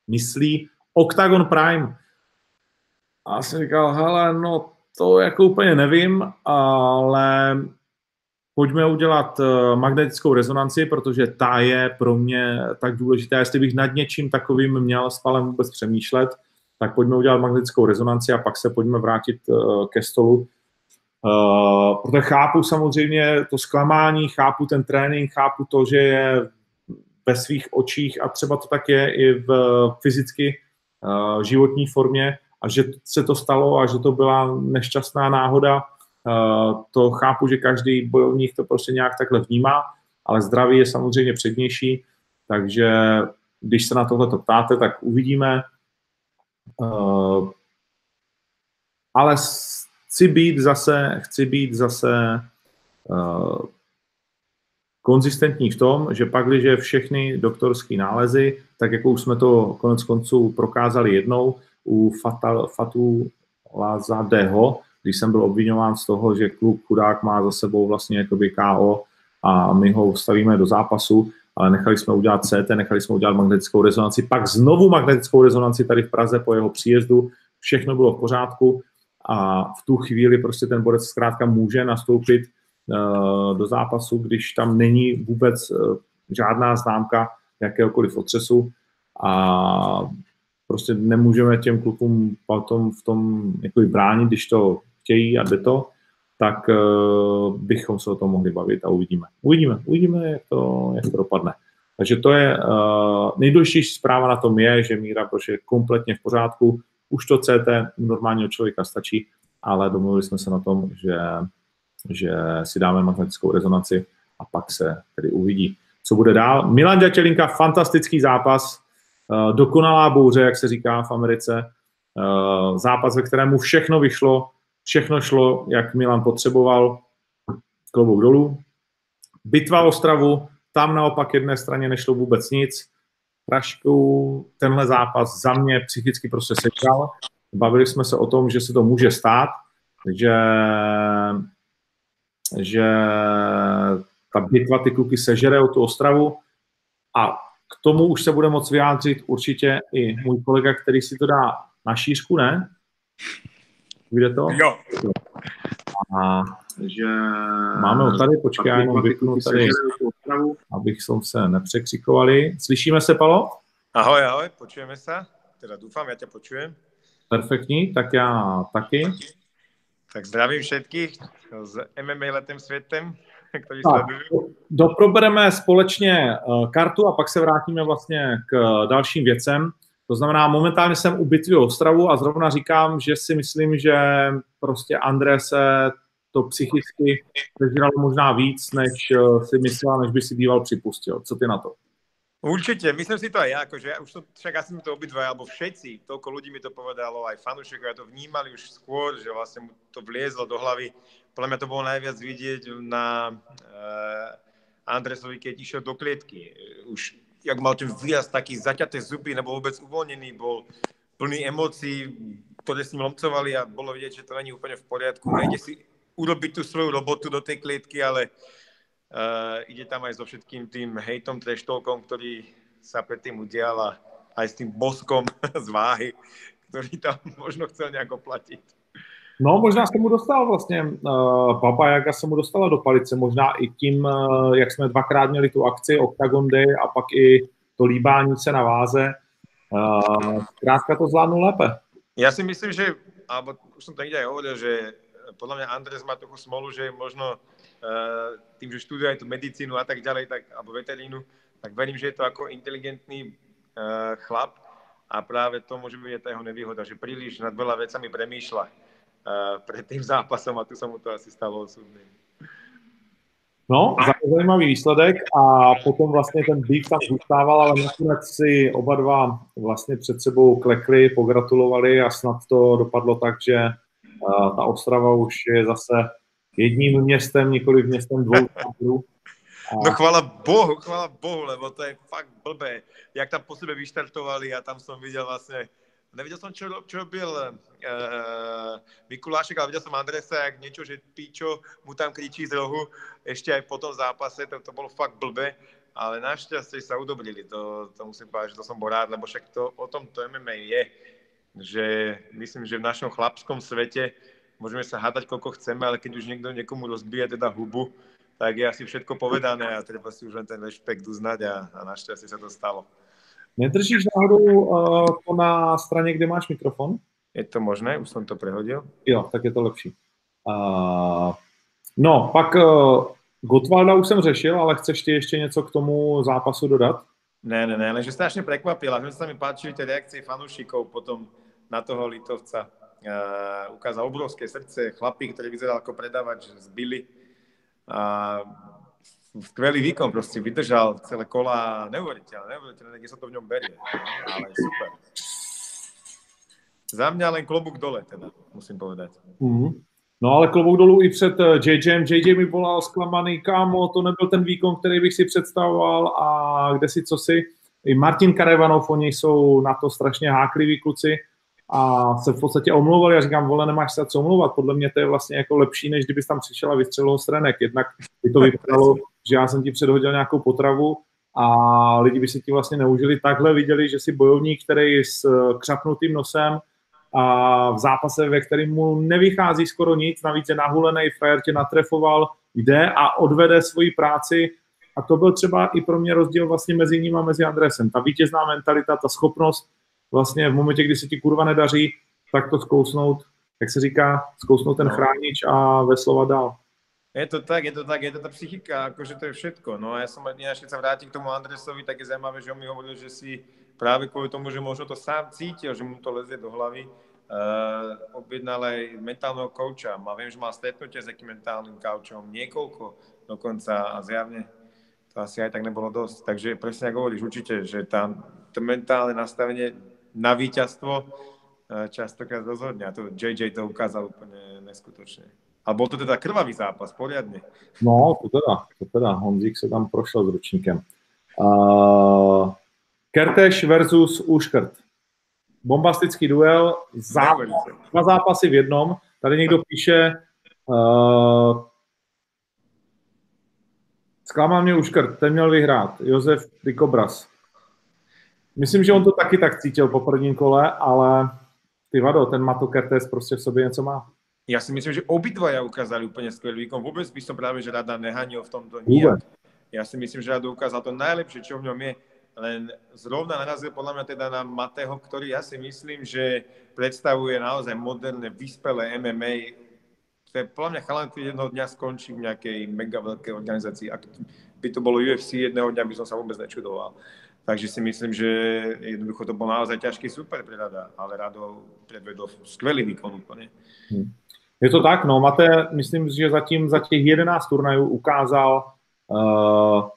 myslí Octagon Prime. A já jsem říkal, hele, no to jako úplně nevím, ale pojďme udělat eh, magnetickou rezonanci, protože ta je pro mě tak důležitá. Jestli bych nad něčím takovým měl s palem vůbec přemýšlet, tak pojďme udělat magnetickou rezonanci a pak se pojďme vrátit eh, ke stolu. Uh, protože chápu samozřejmě to zklamání, chápu ten trénink, chápu to, že je ve svých očích a třeba to tak je i v fyzicky uh, životní formě a že se to stalo a že to byla nešťastná náhoda, uh, to chápu, že každý bojovník to prostě nějak takhle vnímá, ale zdraví je samozřejmě přednější, takže když se na tohle ptáte, tak uvidíme. Uh, ale chci být zase, chci být zase konzistentní v tom, že pak, když všechny doktorské nálezy, tak jako už jsme to konec konců prokázali jednou u Fatal, Fatu Lazadeho, když jsem byl obvinován z toho, že klub chudák má za sebou vlastně jakoby KO a my ho stavíme do zápasu, ale nechali jsme udělat CT, nechali jsme udělat magnetickou rezonanci, pak znovu magnetickou rezonanci tady v Praze po jeho příjezdu, všechno bylo v pořádku a v tu chvíli prostě ten borec zkrátka může nastoupit do zápasu, když tam není vůbec uh, žádná známka jakéhokoliv otřesu a prostě nemůžeme těm klukům potom v tom jako bránit, když to chtějí a jde to, tak uh, bychom se o tom mohli bavit a uvidíme. Uvidíme, uvidíme, jak to, jak to dopadne. Takže to je nejdůležitější zpráva na tom je, že Míra prostě je kompletně v pořádku, už to CT normálního člověka stačí, ale domluvili jsme se na tom, že, že si dáme magnetickou rezonanci a pak se tedy uvidí, co bude dál. Milan Ďatělinka, fantastický zápas, uh, dokonalá bouře, jak se říká v Americe, uh, zápas, ve kterému všechno vyšlo, všechno šlo, jak Milan potřeboval, klobouk dolů. Bitva Ostravu, tam naopak jedné straně nešlo vůbec nic, Pražku tenhle zápas za mě psychicky prostě sežral. Bavili jsme se o tom, že se to může stát, že, že ta bitva ty kluky sežere o tu Ostravu a k tomu už se bude moc vyjádřit určitě i můj kolega, který si to dá na šířku, ne? Vyjde to? Jo. A že máme ho tady, počkej, já jenom vypnu tady, abych se nepřekřikovali. Slyšíme se, Palo? Ahoj, ahoj, počujeme se. Teda doufám, já tě počujem. Perfektní, tak já taky. Tak zdravím všetkých s MMA letem světem, kteří tak, Doprobereme společně eh, kartu a pak se vrátíme vlastně k dalším věcem. To znamená, momentálně jsem u bitvy Ostravu a zrovna říkám, že si myslím, že prostě André se to psychicky přežralo možná víc, než eh, si myslel, než by si býval připustil. Co ty na to? Určite, myslím si to aj ja, akože ja už to, však asi mi to obidva, alebo všetci, toľko ľudí mi to povedalo, aj fanúšikovia to vnímali už skôr, že vlastne mu to vliezlo do hlavy. Podľa mňa to bolo najviac vidieť na uh, Andresovi, keď išiel do klietky. Už, jak mal ten výraz taký zaťaté zuby, nebol vôbec uvoľnený, bol plný emócií, ktoré s ním lomcovali a bolo vidieť, že to není úplne v poriadku. Nejde si urobiť tú svoju robotu do tej klietky, ale uh, ide tam aj so všetkým tým hejtom, treštolkom, ktorý sa predtým udial a aj s tým boskom z váhy, ktorý tam možno chcel nejako platiť. No, možná se mu dostal vlastně, uh, Baba Jaga se mu dostala do palice, možná i tím, uh, jak jsme dvakrát měli tu akci Octagon Day a pak i to líbání se na váze. Uh, krátka to zvládnu lépe. Já si myslím, že, alebo už som to někde hovoril, že podľa mňa Andres má trochu smolu, že možno uh, tým, že študuje aj tú medicínu a tak ďalej, tak, alebo veterínu, tak verím, že je to ako inteligentný uh, chlap a práve to môže byť jeho nevýhoda, že príliš nad veľa vecami premýšľa uh, pred tým zápasom a tu sa mu to asi stalo osudným. No, zajímavý výsledek a potom vlastně ten býk tam zůstával, ale nakonec si oba dva vlastně před sebou klekli, pogratulovali a snad to dopadlo tak, že ta Ostrava už je zase jedním městem, nikoli městem dvou táborů. No chvala Bohu, chvala Bohu, lebo to je fakt blbé, jak tam po sebe vyštartovali a tam som viděl vlastně, neviděl jsem, čo, čo byl uh, Mikulášek, ale viděl jsem Andresa, jak něco, že píčo mu tam kričí z rohu, ještě aj po tom zápase, to, to bylo fakt blbé, ale naštěstí se udobrili, to, to musím povedať, že to som bol rád, lebo však to, o tom to MMA je že myslím, že v našom chlapskom svete môžeme sa hádať, koľko chceme, ale keď už niekto niekomu rozbije teda hubu, tak je asi všetko povedané a treba si už len ten rešpekt uznať a, a našťastie sa to stalo. Nedržíš náhodou uh, to na straně, kde máš mikrofon? Je to možné? Už jsem to prehodil? Jo, tak je to lepší. Uh, no, pak uh, Gotwalda už jsem řešil, ale chceš ty ještě něco k tomu zápasu dodat? Ne, ne, ne, lenže strašne prekvapila. Že sa mi páčili tie reakcie fanúšikov potom na toho Litovca. Uh, ukázal obrovské srdce, chlapík, ktorý vyzeral ako predávač, zbili. A skvelý výkon, proste vydržal celé kola, neuveriteľné, neuveriteľné, kde sa to v ňom berie. Ale super. Za mňa len klobúk dole, teda, musím povedať. Mm-hmm. No ale klobouk dolů i před. Eh, JJ mi volal zklamaný, kámo, to nebyl ten výkon, který bych si představoval a kde si co si. I Martin Karevanov, oni jsou na to strašně hákliví kluci a se v podstatě omlouvali a říkám, vole, nemáš se co omlouvat, podle mě to je vlastně jako lepší, než kdybys tam přišel a vystřelil strenek. Jednak by to vypadalo, že já jsem ti předhodil nějakou potravu a lidi by si ti vlastně neužili. Takhle viděli, že si bojovník, který s křapnutým nosem a v zápase, ve kterém mu nevychází skoro nic, navíc je nahulený, frajer tě natrefoval, jde a odvede svoji práci a to byl třeba i pro mě rozdíl vlastně mezi ním a mezi Andresem. Ta vítězná mentalita, ta schopnost vlastně v momentě, kdy se ti kurva nedaří, tak to zkousnout, jak se říká, zkousnout ten no. chránič a veslovat dál. Je to tak, je to tak, je to ta psychika, akože to je všetko. No a ja som ináč, keď sa vrátim k tomu Andresovi, tak je zaujímavé, že on mi hovoril, že si práve kvôli tomu, že možno to sám cítil, že mu to lezie do hlavy, uh, objednal aj mentálneho kouča. A viem, že mal stretnutie s takým mentálnym koučom, niekoľko dokonca a zjavne to asi aj tak nebolo dosť. Takže presne ako hovoríš, určite, že tam to mentálne nastavenie na víťazstvo uh, častokrát rozhodne. A to JJ to ukázal úplne neskutočne. A byl to teda krvavý zápas, poriadně. No, to teda, to teda. Honzík se tam prošel s ručníkem. Uh, Kerteš versus Uškrt. Bombastický duel, zápas, dva zápasy v jednom. Tady někdo píše, uh, zklamal mě Uškrt, ten měl vyhrát, Josef Dikobras. Myslím, že on to taky tak cítil po prvním kole, ale ty vado, ten Mato Kertes prostě v sobě něco má. Ja si myslím, že obidvaja ukázali úplne skvelý výkon. Vôbec by som práve že rada nehanil v tomto nijak. Ja si myslím, že Rado ukázal to najlepšie, čo v ňom je. Len zrovna narazil podľa mňa teda na Matého, ktorý ja si myslím, že predstavuje naozaj moderné, vyspelé MMA. To je podľa mňa chalan, ktorý jednoho dňa skončí v nejakej mega veľkej organizácii. Ak by to bolo UFC jedného dňa, by som sa vôbec nečudoval. Takže si myslím, že jednoducho to bol naozaj ťažký super pre Rada, ale Rado predvedol skvelý výkon úplne. Hmm. Je to tak, no, Mate, myslím, že zatím za těch 11 turnajů ukázal uh,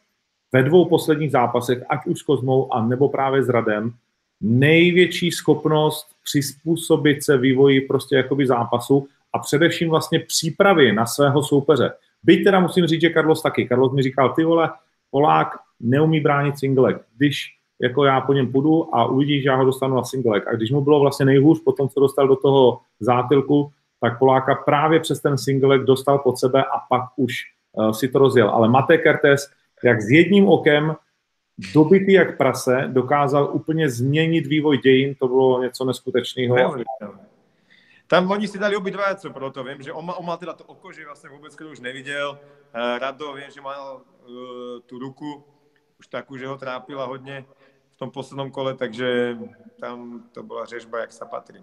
ve dvou posledních zápasech, ať už s Kozmou a nebo právě s Radem, největší schopnost přizpůsobit se vývoji prostě jakoby zápasu a především vlastně přípravy na svého soupeře. Byť teda musím říct, že Carlos taky. Carlos mi říkal, ty vole, Polák neumí bránit singlek. Když jako já po něm půjdu a uvidíš, že já ho dostanu na singlek. A když mu bylo vlastně nejhůř, potom se dostal do toho zátilku, tak Poláka právě přes ten singlek dostal pod sebe a pak už uh, si to rozjel. Ale Mate Kertes, jak s jedním okem, dobitý jak prase, dokázal úplně změnit vývoj dějin, to bylo něco neskutečného. Tam oni si dali obidva co proto, vím, že on, mal, on mal teda to oko, že vlastně vůbec už neviděl. Uh, Rado, vím, že mal uh, tu ruku, už takú, že ho trápila hodně v tom poslednom kole, takže tam to byla řežba, jak sa patří.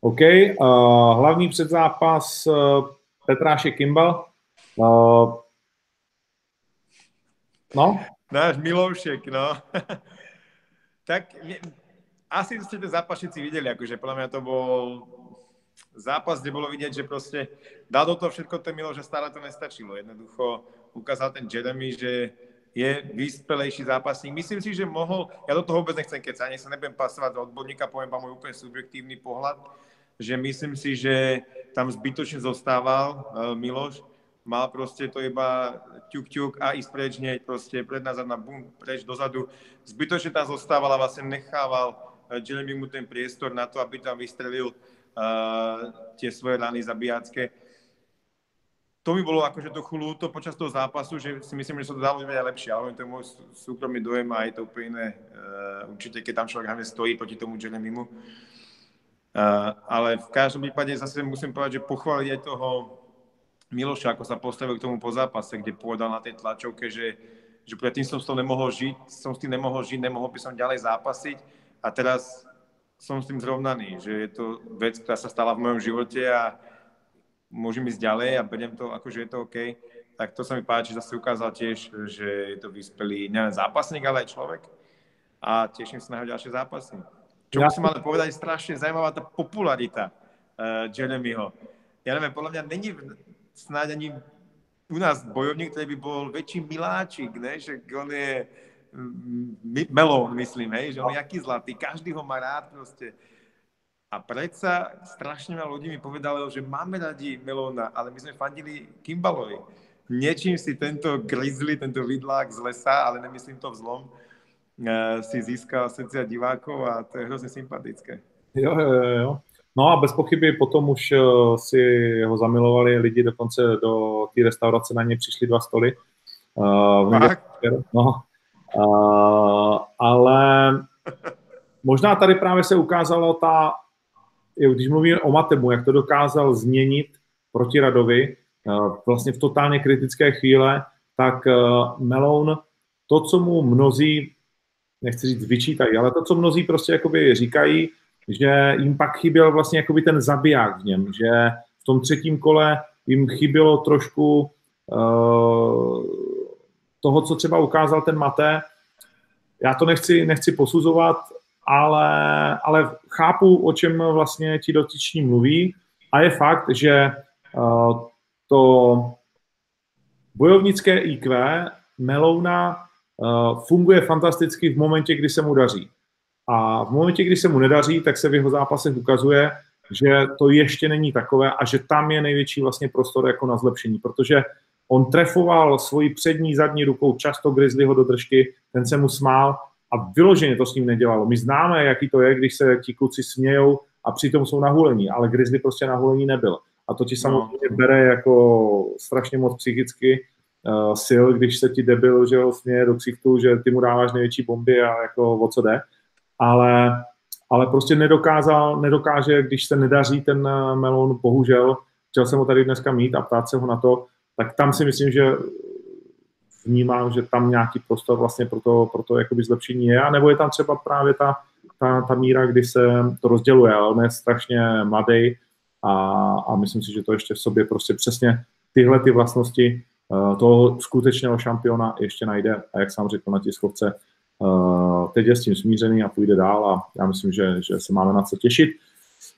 OK, uh, hlavní předzápas uh, Petráše Kimbal. Uh, no? Náš Miloušek, no. tak asi ste to zápas všetci videli, akože podľa mňa to bol zápas, kde bolo vidieť, že proste dal do toho všetko ten Miloš, že stále to nestačilo. Jednoducho ukázal ten Jeremy, že je vyspelejší zápasník. Myslím si, že mohol, ja do toho vôbec nechcem kecať, ani sa nebudem pasovať do odborníka, poviem vám môj úplne subjektívny pohľad, že myslím si, že tam zbytočne zostával uh, Miloš, mal proste to iba ťuk, ťuk a ísť preč, hneď proste pred nazad na bum, preč dozadu. Zbytočne tam zostával a vlastne nechával uh, Jeremy mu ten priestor na to, aby tam vystrelil uh, tie svoje rany zabíjacké. To mi bolo akože trochu ľúto počas toho zápasu, že si myslím, že sa to dalo aj lepšie, ale to je môj súkromný dojem a je to úplne iné. Uh, určite, keď tam človek hlavne stojí proti tomu Jeremymu. ale v každom prípade zase musím povedať, že pochváliť aj toho Miloša, ako sa postavil k tomu po zápase, kde povedal na tej tlačovke, že, že predtým som s tým nemohol žiť, som s tým nemohol žiť, nemohol by som ďalej zápasiť a teraz som s tým zrovnaný, že je to vec, ktorá sa stala v mojom živote a môžem ísť ďalej a beriem to, akože je to OK. Tak to sa mi páči, že zase ukázal tiež, že je to vyspelý nielen zápasník, ale aj človek. A teším sa na jeho ďalšie zápasy. Čo musím ale povedať, je strašne zaujímavá tá popularita uh, Jeremyho. Ja neviem, podľa mňa není snáď ani u nás bojovník, ktorý by bol väčší miláčik, ne? že on je mm, melón, myslím, hej, že on je aký zlatý, každý ho má rád proste. A predsa strašne veľa ľudí mi povedalo, že máme radi Melóna, ale my sme fandili Kimbalovi. Niečím si tento grizzly, tento vidlák z lesa, ale nemyslím to vzlom, Eh, si získal srdcia divákov a to je hrozně sympatické. Jo, jo, jo. No a bez pochyby potom už eh, si ho zamilovali lidi, dokonce do té restaurace na ně přišli dva stoly. Uh, no, uh, ale možná tady právě se ukázalo ta, když mluvíme o Matemu, jak to dokázal změnit proti Radovi, uh, vlastně v totálně kritické chvíle, tak uh, Meloun, to, co mu mnozí nechci říct vyčítají, ale to, co mnozí prostě jakoby říkají, že jim pak chyběl vlastně jakoby ten zabiják v něm, že v tom třetím kole jim chybělo trošku uh, toho, co třeba ukázal ten Mate. Já to nechci, nechci posuzovat, ale, ale chápu, o čem vlastně ti dotyční mluví a je fakt, že uh, to bojovnické IQ Melouna Eh, funguje fantasticky v momentě, kdy se mu daří. A v momentě, kdy se mu nedaří, tak se v jeho zápasech ukazuje, že to ještě není takové a že tam je největší vlastně prostor jako na zlepšení, protože on trefoval svoji přední, zadní rukou často Grizzlyho do držky, ten se mu smál a vyloženě to s ním nedělalo. My známe, jaký to je, když se ti kluci smějou a přitom jsou nahulení, ale Grizzly prostě nahulení nebyl. A to ti no. samozřejmě no. bere jako strašně moc psychicky uh, sil, když se ti debil, že ho směje do ksichtu, že ty mu dáváš největší bomby a jako o co jde. Ale, ale prostě nedokázal, nedokáže, když se nedaří ten uh, melon, bohužel, chtěl jsem ho tady dneska mít a ptát se ho na to, tak tam si myslím, že vnímám, že tam nějaký prostor vlastně pro to, pro to jakoby zlepšení je, a nebo je tam třeba právě ta, ta, ta míra, kdy se to rozděluje, ale on je strašně mladý a, a myslím si, že to ještě v sobě prostě přesně tyhle ty vlastnosti Eh, toho skutečného šampiona ještě najde a jak jsem řekl na tiskovce, eh, teď je s tím smířený a půjde dál a já myslím, že, že se máme na co těšit.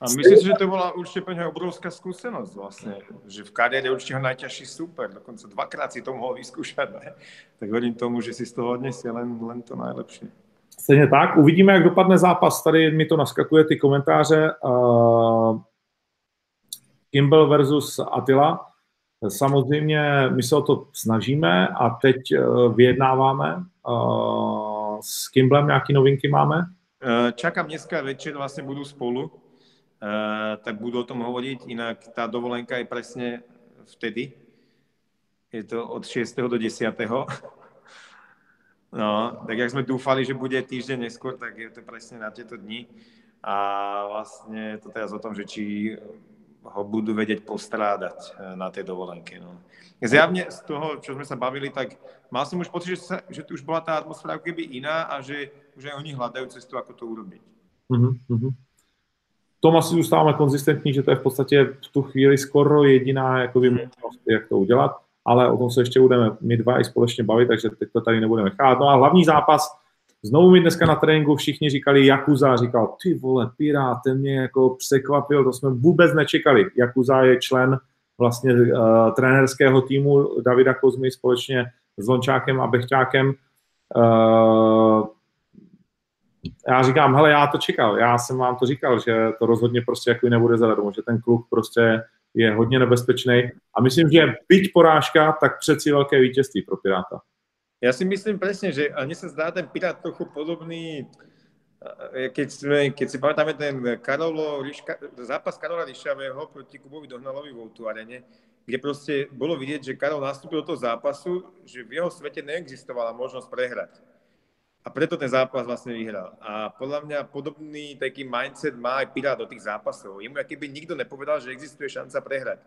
A myslím si, že to byla určitě pro něho obrovská zkušenost vlastně, že v KD je určitě nejtěžší super, dokonce dvakrát si to mohl vyzkoušet, ne? tak věřím tomu, že si z toho odniesie len, len to nejlepší. Stejně tak, uvidíme, jak dopadne zápas, tady mi to naskakuje ty komentáře. Uh, Kimball versus Attila. Samozřejmě my se o to snažíme a teď eh, vyjednáváme. Eh, s Kimblem nějaké novinky máme? Eh, čakám dneska večer, vlastně budu spolu, tak budu o tom hovoriť, inak tá dovolenka je presne vtedy. Je to od 6. do 10. No, tak jak jsme doufali, že bude týždeň neskôr, tak je to presne na tieto dni. A vlastne je to teraz o tom, že či ho budú vedieť postrádať eh, na tej dovolenke. No. Zjavne z toho, čo sme sa bavili, tak mal som už pocit, že, sa, že tu už bola tá atmosféra keby iná a že už aj oni hľadajú cestu, ako to urobiť. Mm-hmm. Tom asi zůstáváme konzistentní, že to je v podstatě v tu chvíli skoro jediná jako možnost, jak to udělat, ale o tom se ještě budeme my dva i společně bavit, takže teď to tady nebudeme chát. No a hlavní zápas Znovu mi dneska na tréninku všichni říkali Jakuza, říkal, ty vole, Pirát, ten mě jako překvapil, to jsme vůbec nečekali. Jakuza je člen vlastně uh, trenérského týmu Davida Kozmy společně s Lončákem a Bechťákem. Uh, já říkám, hele, já to čekal, já jsem vám to říkal, že to rozhodně prostě jako nebude zadarmo, že ten kluk prostě je hodně nebezpečný a myslím, že byť porážka, tak přeci velké vítězství pro Piráta. Ja si myslím presne, že mne sa zdá ten Pirát trochu podobný, keď, sme, keď si pamätáme ten Karolo, Liška, zápas Karola Lišavého proti Kubovi Dohnalovi v Outu Arene, kde proste bolo vidieť, že Karol nastúpil do toho zápasu, že v jeho svete neexistovala možnosť prehrať. A preto ten zápas vlastne vyhral. A podľa mňa podobný taký mindset má aj Pirát do tých zápasov. Jemu keby nikto nepovedal, že existuje šanca prehrať.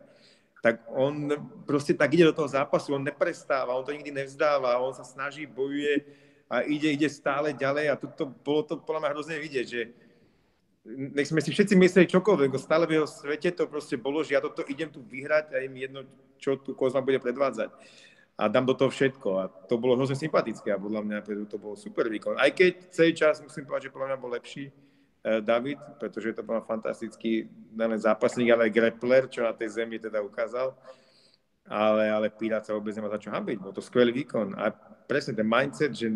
Tak on proste tak ide do toho zápasu, on neprestáva, on to nikdy nevzdáva, on sa snaží, bojuje a ide, ide stále ďalej a to bolo to podľa mňa hrozne vidieť, že nech sme si všetci mysleli čokoľvek, stále v jeho svete to proste bolo, že ja toto idem tu vyhrať a im jedno, čo tu Kozma bude predvádzať a dám do toho všetko. A to bolo hrozne sympatické a podľa mňa to bol super výkon. Aj keď celý čas musím povedať, že podľa mňa bol lepší eh, David, pretože to bol fantastický nelen zápasník, ale aj grappler, čo na tej zemi teda ukázal. Ale, ale Pirát sa vôbec nemá za čo hambiť. Bol to skvelý výkon. A presne ten mindset, že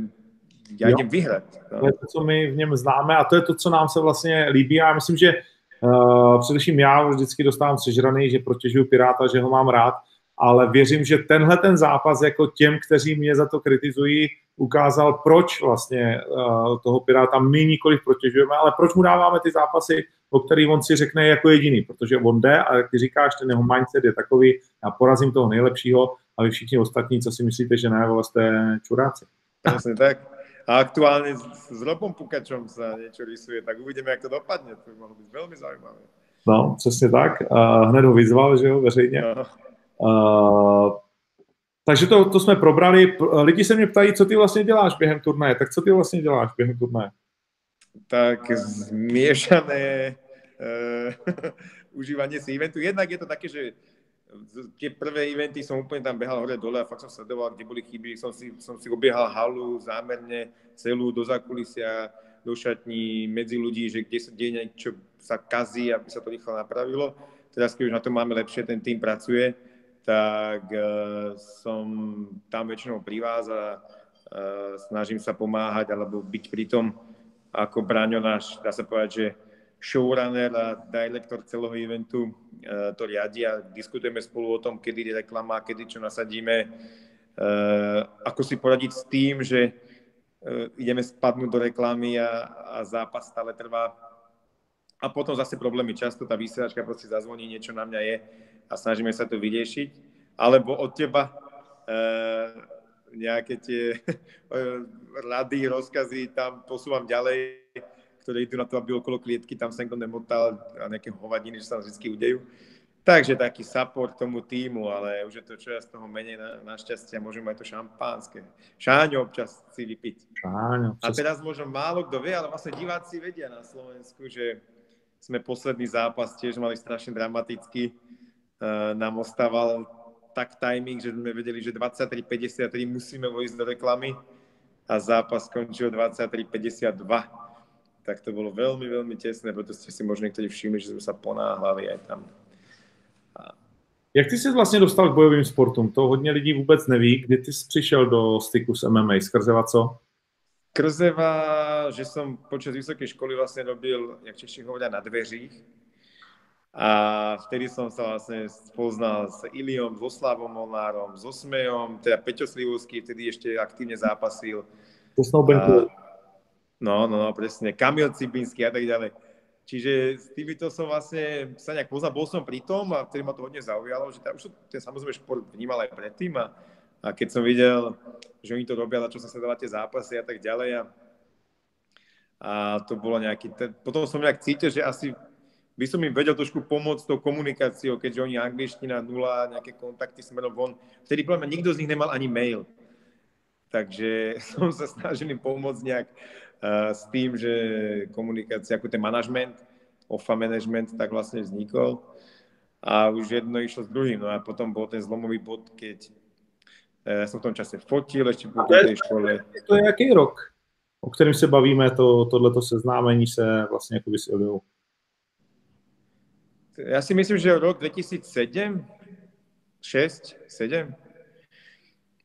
já jdem vyhrát. No. To je to, co my v něm známe a to je to, co nám se vlastně líbí. Já myslím, že uh, především já vždycky dostávám sežraný, že protěžuju Piráta, že ho mám rád, ale věřím, že tenhle ten zápas jako těm, kteří mě za to kritizují, ukázal, proč vlastně uh, toho Piráta my nikoliv protěžujeme, ale proč mu dáváme ty zápasy, o kterých on si řekne jako jediný, protože on jde a jak ty říkáš, ten jeho mindset je takový, já porazím toho nejlepšího a vy všichni ostatní, co si myslíte, že ne, jste čuráci. Přesně tak. A aktuálne s, s Robom Pukačom sa niečo rysuje, tak uvidíme, jak to dopadne. To by mohlo byť veľmi zaujímavé. No, přesně tak. Uh, hned ho vyzval, že jo, veřejně. No. Uh, takže to, to jsme probrali. Lidi se mě ptají, co ty vlastně děláš během turnaje. Tak co ty vlastně děláš během turnaje? Tak zmiešané uh, užívanie si eventu. Jednak je to také, že tie prvé eventy som úplne tam behal hore dole a fakt som sledoval, kde boli chyby. Som si, som si obiehal halu zámerne celú do zákulisia, do šatní, medzi ľudí, že kde sa deje niečo sa kazí, aby sa to rýchlo napravilo. Teraz, keď už na to máme lepšie, ten tým pracuje, tak uh, som tam väčšinou pri vás a snažím sa pomáhať alebo byť pri tom, ako Braňo náš, dá sa povedať, že showrunner a director celého eventu uh, to riadi a diskutujeme spolu o tom, kedy je reklama, kedy čo nasadíme, uh, ako si poradiť s tým, že ideme spadnúť do reklamy a, a zápas stále trvá. A potom zase problémy. Často tá vysielačka proste zazvoní, niečo na mňa je a snažíme sa to vyriešiť. Alebo od teba uh, nejaké tie rady, rozkazy tam posúvam ďalej, ktoré idú na to, aby okolo klietky tam sa niekto nemotal a nejaké hovadiny, že sa vždy udejú. Takže taký support tomu týmu, ale už je to čoraz toho menej na, našťastie a môžeme aj to šampánske. Šáňo občas si vypiť. Šáňo. A teraz možno málo kto vie, ale vlastne diváci vedia na Slovensku, že sme posledný zápas tiež mali strašne dramatický uh, nám ostával tak timing, že sme vedeli, že 23.53 musíme vojsť do reklamy a zápas skončil 23.52. Tak to bolo veľmi, veľmi tesné, preto ste si možno niektorí všimli, že sme sa ponáhľali aj tam. Jak ty jsi vlastně dostal k bojovým sportům? To hodně lidí vůbec neví. Kdy ty jsi přišel do styku s MMA? Skrzeva co? Krzeva, že som počas vysokej školy vlastne robil, jak Češi hovoria, na dveřích a vtedy som sa vlastne spoznal s Iliom, s Oslavom Molnárom, s Osmejom, teda Peťo Slivovský vtedy ešte aktívne zápasil. To a, No, no, no, presne. Kamil Cibinský a tak ďalej. Čiže s týmito som vlastne sa nejak poznal, bol som pri tom a vtedy ma to hodne zaujalo, že už ten samozrejme šport vnímal aj predtým a, a keď som videl, že oni to robia, na čo sa sledoval tie zápasy a tak ďalej a, a to bolo nejaký, ten, potom som nejak cítil, že asi by som im vedel trošku pomôcť tou komunikáciou, keďže oni angličtina nula, nejaké kontakty smerom von. Vtedy podľa mňa nikto z nich nemal ani mail. Takže som sa snažil im pomôcť nejak uh, s tým, že komunikácia, ako ten management, OFA management, tak vlastne vznikol. A už jedno išlo s druhým. No a potom bol ten zlomový bod, keď uh, som v tom čase fotil ešte po tej škole. To je jaký rok, o kterém se bavíme, to, tohleto seznámení se vlastně jako s Iliou? Ja si myslím, že rok 2007, 6, 7,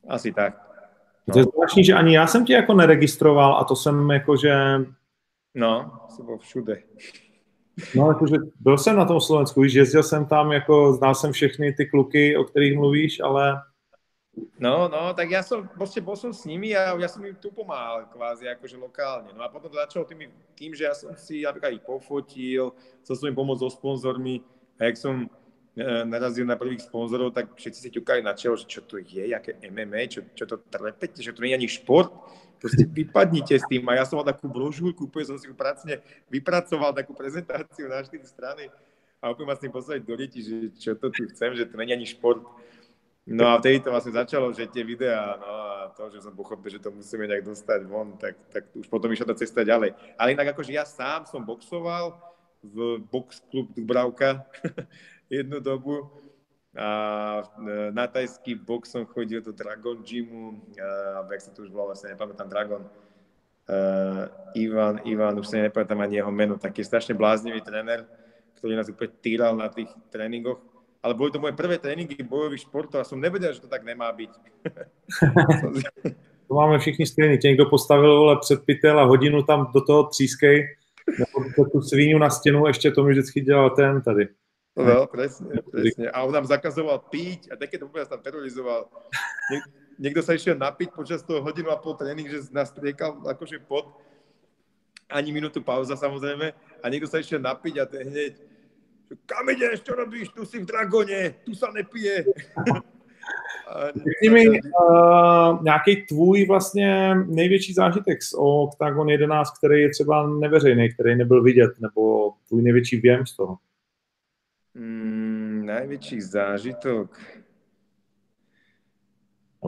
asi tak. No. To je zvláštní, že ani já jsem tě jako neregistroval a to jsem jako, že... No, si byl všude. No, jakože byl jsem na tom Slovensku, víš, jezdil jsem tam, jako znal jsem všechny ty kluky, o kterých mluvíš, ale No, no, tak ja som, proste bol som s nimi a ja som im tu pomáhal kvázi akože lokálne. No a potom to začalo tým, tým že ja som si napríklad ich pofotil, chcel som im pomôcť so sponzormi a jak som narazil na prvých sponzorov, tak všetci si ťukali na čelo, že čo to je, aké MMA, čo, čo to trepete, že to nie je ani šport. Proste vypadnite s tým. A ja som mal takú brožúrku, úplne som si ju pracne vypracoval, takú prezentáciu na 4 strany a úplne ma s tým poslali do deti, že čo to tu chcem, že to je ani šport. No a vtedy to vlastne začalo, že tie videá, no a to, že som pochopil, že to musíme nejak dostať von, tak, tak už potom išla tá cesta ďalej. Ale inak akože ja sám som boxoval v box klub Dubravka jednu dobu a e, na tajský box som chodil do Dragon Gymu, alebo jak sa to už volalo, vlastne nepamätám, Dragon. Uh, Ivan, Ivan, už sa nepamätám ani jeho meno, taký strašne bláznivý tréner, ktorý nás úplne týral na tých tréningoch ale boli to moje prvé tréninky bojových športov a som nevedel, že to tak nemá byť. to máme všichni stejný. Tě někdo postavil vole, před pytel a hodinu tam do toho třískej, nebo tu svíňu na stěnu, ještě to mi vždycky dělal ten tady. No, presne, presne. A on nám zakazoval piť a takéto vôbec tam terorizoval. Niek- niekto sa išiel napiť počas toho hodinu a pol tréning, že nás striekal akože pod ani minútu pauza samozrejme a niekto sa išiel napiť a ten hneď kam ideš, čo robíš, tu si v Dragone, tu sa nepije. Řekni mi uh, nějaký tvůj vlastně největší zážitek z Octagon 11, který je třeba neveřejný, který nebyl vidět, nebo tvůj největší věm z toho? Mm, najväčší zážitok.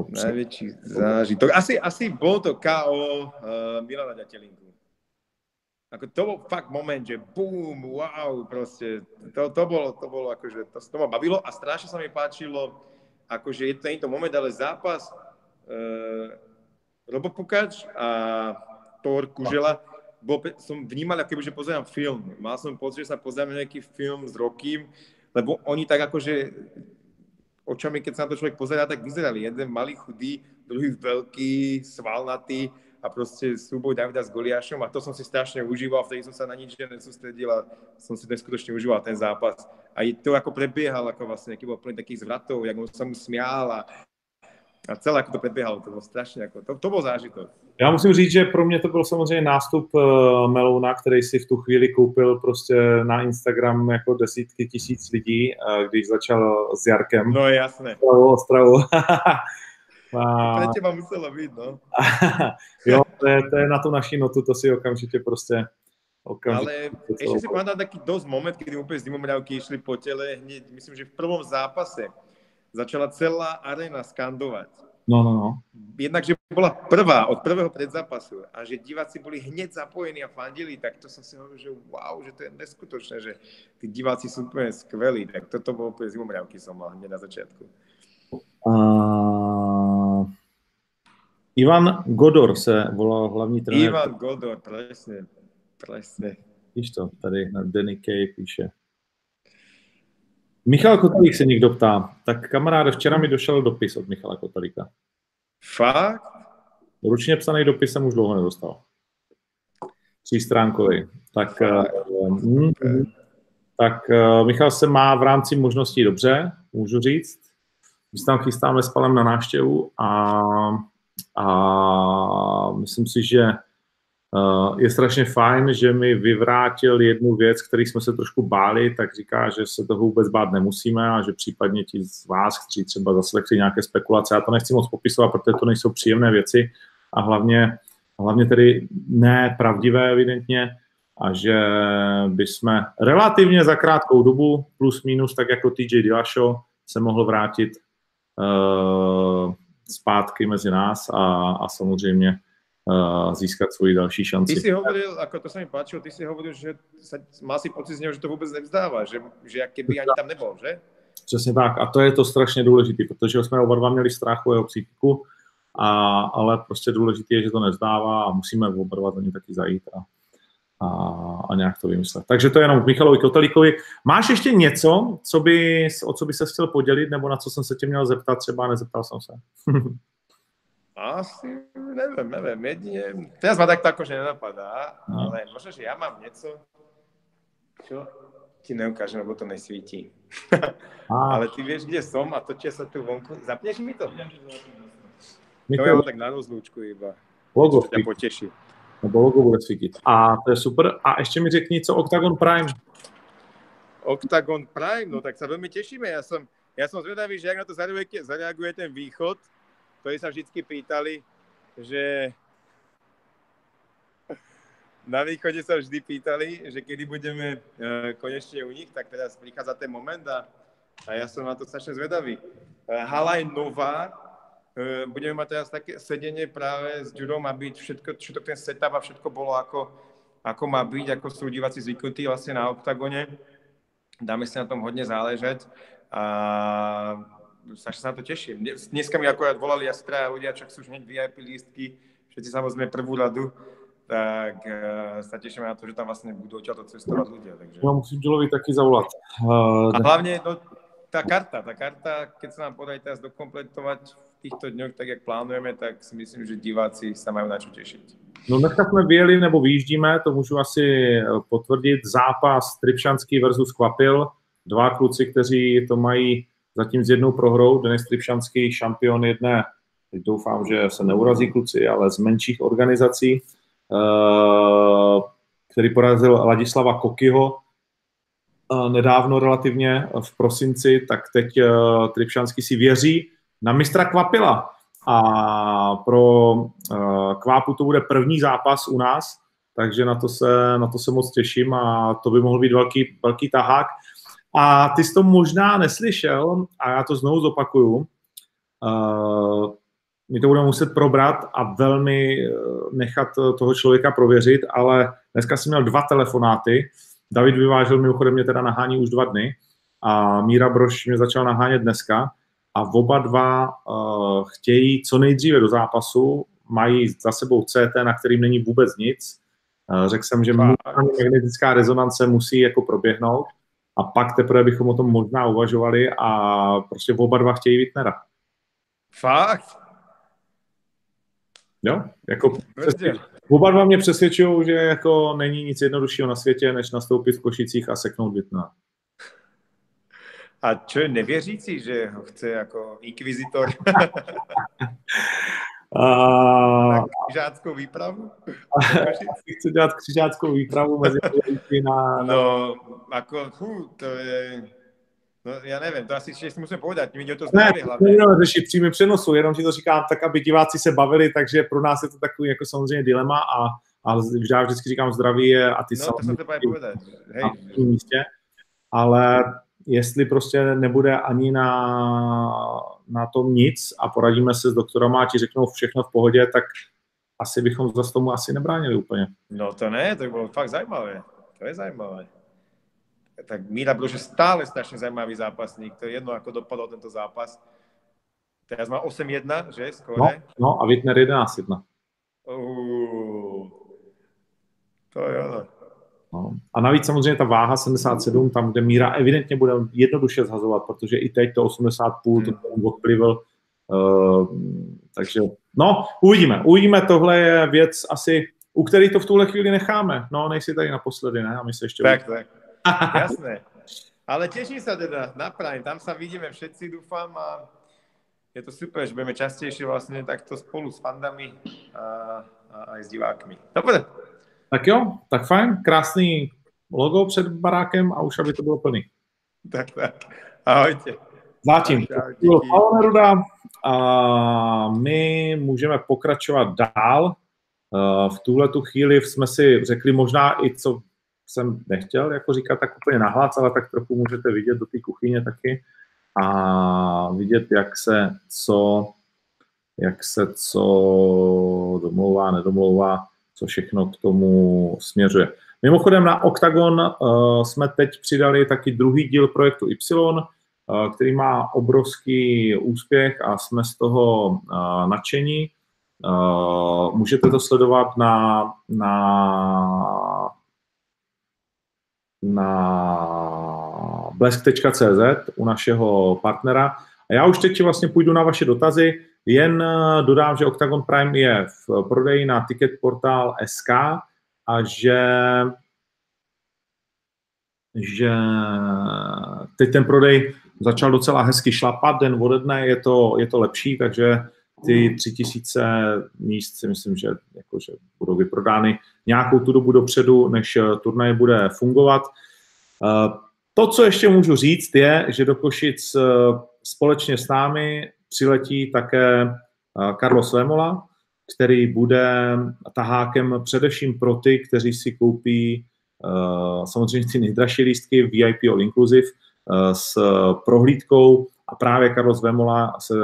Najväčší zážitok. Asi, asi bol to KO uh, Milana Ďatelinku ako to bol fakt moment, že bum, wow, proste, to, to bolo, to bolo akože, to, to ma bavilo a strašne sa mi páčilo, akože je tento moment, ale zápas uh, Robo Pukač a Thor Kužela, bol, som vnímal, ako že pozerám film. Mal som pocit, že sa pozerám nejaký film s Rokým, lebo oni tak akože očami, keď sa na to človek pozerá, tak vyzerali. Jeden malý chudý, druhý veľký, svalnatý a proste súboj Davida s Goliášom a to som si strašne užíval, vtedy som sa na nič nesústredil a som si neskutočne užíval ten zápas. A to ako prebiehal, ako vlastne, aký bol plný takých zvratov, jak on sa mu smial a, a celé ako to prebiehalo, to bylo strašně jako, to, to byl zážitok. Já musím říct, že pro mě to byl samozřejmě nástup uh, Melouna, který si v tu chvíli koupil prostě na Instagram jako desítky tisíc lidí, uh, když začal s Jarkem. No jasné. Ostravu, Ostravu. A... Pre teba muselo byť, no. jo, to je, to je na tu naší notu, to si okamžite prostě okamžite Ale ešte si pamätám taký dosť moment, kedy úplne z dimomriavky išli po tele, hneď, myslím, že v prvom zápase začala celá arena skandovať. No, no, no. Jednak, že bola prvá od prvého predzápasu a že diváci boli hneď zapojení a fandili, tak to som si hovoril, že wow, že to je neskutočné, že tí diváci sú úplne skvelí. Tak toto bolo úplne zimomriavky som mal hneď na začiatku. Uh, Ivan Godor se volal hlavní trenér. Ivan Godor, presne, presne. Víš to, tady na Danny Kay píše. Michal Kotalík se někdo ptá. Tak kamaráde, včera mi došel dopis od Michala Kotalíka. Fakt? Ručně psaný dopis jsem už dlouho nedostal. Třístránkový. Tak, uh, mm, tak uh, Michal se má v rámci možností dobře, můžu říct. My se tam chystáme s Palem na návštěvu a, a myslím si, že uh, je strašně fajn, že mi vyvrátil jednu věc, který jsme se trošku báli, tak říká, že se toho vůbec bát nemusíme a že případně ti z vás, kteří třeba zaslechli nějaké spekulace, já to nechci moc popisovat, protože to nejsou příjemné věci a hlavně, hlavně tedy nepravdivé evidentně, a že bychom relativně za krátkou dobu, plus minus, tak jako TJ Dillashaw, se mohl vrátit uh, zpátky mezi nás a, a samozřejmě uh, získat svoji další šanci. Ty si hovoril, ako to sa mi páčilo, ty si hovoril, že sa, má si pocit z něho, že to vůbec nevzdává, že, že jak keby ani tam nebyl, že? Přesně tak. A to je to strašně důležité, protože jsme oba dva měli strach o jeho psychiku, a, ale prostě důležité je, že to nezdává a musíme oba dva za ně taky zajít. A, a, a nějak to vymyslet. Takže to je jenom k Michalovi Kotelíkovi. Máš ještě něco, co by, o co by se chtěl podělit, nebo na co jsem se tě měl zeptat, třeba nezeptal jsem se? Asi nevím, nevím. Jedině, teraz ma takto akože nenapadá, no. ale možno, že ja mám něco, čo ti neukážem, lebo to nesvítí. ale ty vieš, kde som a točia sa tu vonku. Zapneš mi to? My to ja mám tak na rozlúčku iba. Logo. To ťa poteší nebo logo bude svítit. A to je super. A ještě mi řekni, co Octagon Prime? Octagon Prime, no tak sa veľmi tešíme. Ja som, ja som zvedavý, že jak na to zareaguje, zareaguje ten východ, ktorí sa vždycky pýtali, že na východe sa vždy pýtali, že kedy budeme uh, konečne u nich, tak teraz prichádza ten moment a, a ja som na to strašne zvedavý. Uh, hala je nová, budeme mať teraz také sedenie práve s Judom, aby všetko, všetko ten setup a všetko bolo ako, ako má byť, ako sú diváci zvyknutí vlastne na oktagone. Dáme si na tom hodne záležať a strašne sa na to teším. Dneska mi akorát volali asi traja ľudia, čo sú už hneď VIP lístky, všetci samozrejme prvú radu, tak uh, sa tešíme na to, že tam vlastne budú odtiaľto cestovať ľudia. Takže... Ja musím Jillovi taky zavolat. Uh, a hlavne no, tá karta, tá karta, keď sa nám podarí teraz dokompletovať v týchto dňoch, tak jak plánujeme, tak si myslím, že diváci sa majú na čo tešiť. No dneska jsme vyjeli nebo vyjíždíme, to můžu asi eh, potvrdit, zápas Tripšanský versus Kvapil. Dva kluci, kteří to mají zatím s jednou prohrou. Denis Tripšanský, šampion jedné, teď doufám, že se neurazí kluci, ale z menších organizací. Eh, který porazil Ladislava Kokyho nedávno relativně v prosinci, tak teď eh, Tripšanský si věří na mistra Kvapila. A pro Kvápu to bude první zápas u nás, takže na to se, na to se moc těším a to by mohl být velký, velký tahák. A ty jsi to možná neslyšel, a já to znovu zopakuju, my to budeme muset probrat a velmi eh, nechat eh, toho člověka prověřit, ale dneska jsem měl dva telefonáty. David vyvážel mimochodem mě teda nahání už dva dny a Míra Broš mě začal nahánět dneska a oba dva uh, chtějí co nejdříve do zápasu, mají za sebou CT, na kterým není vůbec nic. Uh, řekl jsem, že magnetická rezonance musí jako proběhnout a pak teprve bychom o tom možná uvažovali a prostě oba dva chtějí Wittnera. Fakt? Jo, jako oba dva mě přesvědčují, že jako není nic jednoduššího na světě, než nastoupit v Košicích a seknout Větnam. A čo je nevěřící, že ho chce jako inkvizitor? A... křižáckou výpravu? Chce dělat křižáckou výpravu mezi na... No, jako, fú, to je No, já nevím, to asi ještě musíme povedat, mi to zdraví ne, hlavně. Ne, řešit přímý přenosu, jenom ti to říkám tak, aby diváci se bavili, takže pro nás je to takový jako samozřejmě dilema a, a já vždycky říkám zdraví je a ty no, to jsem to povedat. Hej. Místě, ale jestli prostě nebude ani na, na tom nic a poradíme se s doktorem a ti řeknou všechno v pohodě, tak asi bychom zase tomu asi nebránili úplně. No to ne, to by bylo fakt zajímavé. To je zajímavé tak Míra Brož je stále strašne zaujímavý zápasník. To je jedno, ako dopadol tento zápas. Teraz má 8-1, že? Skore. No, no a Wittner 11-1. Uh, to je ono. No. A navíc samozřejmě ta váha 77, tam, kde Míra evidentně bude jednoduše zhazovat, protože i teď to 80 půl, hmm. to odplivil. Uh, takže, no, uvidíme. Uvidíme, tohle je věc asi, u který to v tuhle chvíli necháme. No, nejsi tady naposledy, ne? A my se ještě... Tak, uvidíme. tak. Jasné. Ale teším sa teda na Prime, tam sa vidíme všetci, dúfam a je to super, že budeme častejšie vlastne takto spolu s fandami a, a aj s divákmi. Dobre. Tak jo, tak fajn, krásný logo před barákem a už aby to bylo plný. Tak, tak. Ahojte. Zatím. Neruda a my můžeme pokračovat dál. V tuhle tu chvíli jsme si řekli možná i, co jsem nechtěl jako říkat tak úplně nahlas, ale tak trochu můžete vidět do té kuchyně taky a vidět, jak se co, jak se co domlouvá, nedomlouvá, co všechno k tomu směřuje. Mimochodem na Octagon uh, jsme teď přidali taky druhý díl projektu Y, uh, který má obrovský úspěch a jsme z toho uh, nadšení. Uh, můžete to sledovat na, na na blesk.cz u našeho partnera. A já už teď vlastně půjdu na vaše dotazy, jen eh, dodám, že Octagon Prime je v prodeji na Ticketportal SK a že že teď ten prodej začal docela hezky šlapat, den ode dne je to, je to lepší, takže ty tři tisíce míst si myslím, že, jako, že budou vyprodány nějakou tu dobu dopředu, než eh, turnaj bude fungovat. Eh, To, co ještě můžu říct, je, že do Košic společně s námi přiletí také Carlos Vemola, který bude tahákem především pro ty, kteří si koupí samozřejmě ty nejdražší lístky VIP All Inclusive s prohlídkou a právě Carlos Vemola se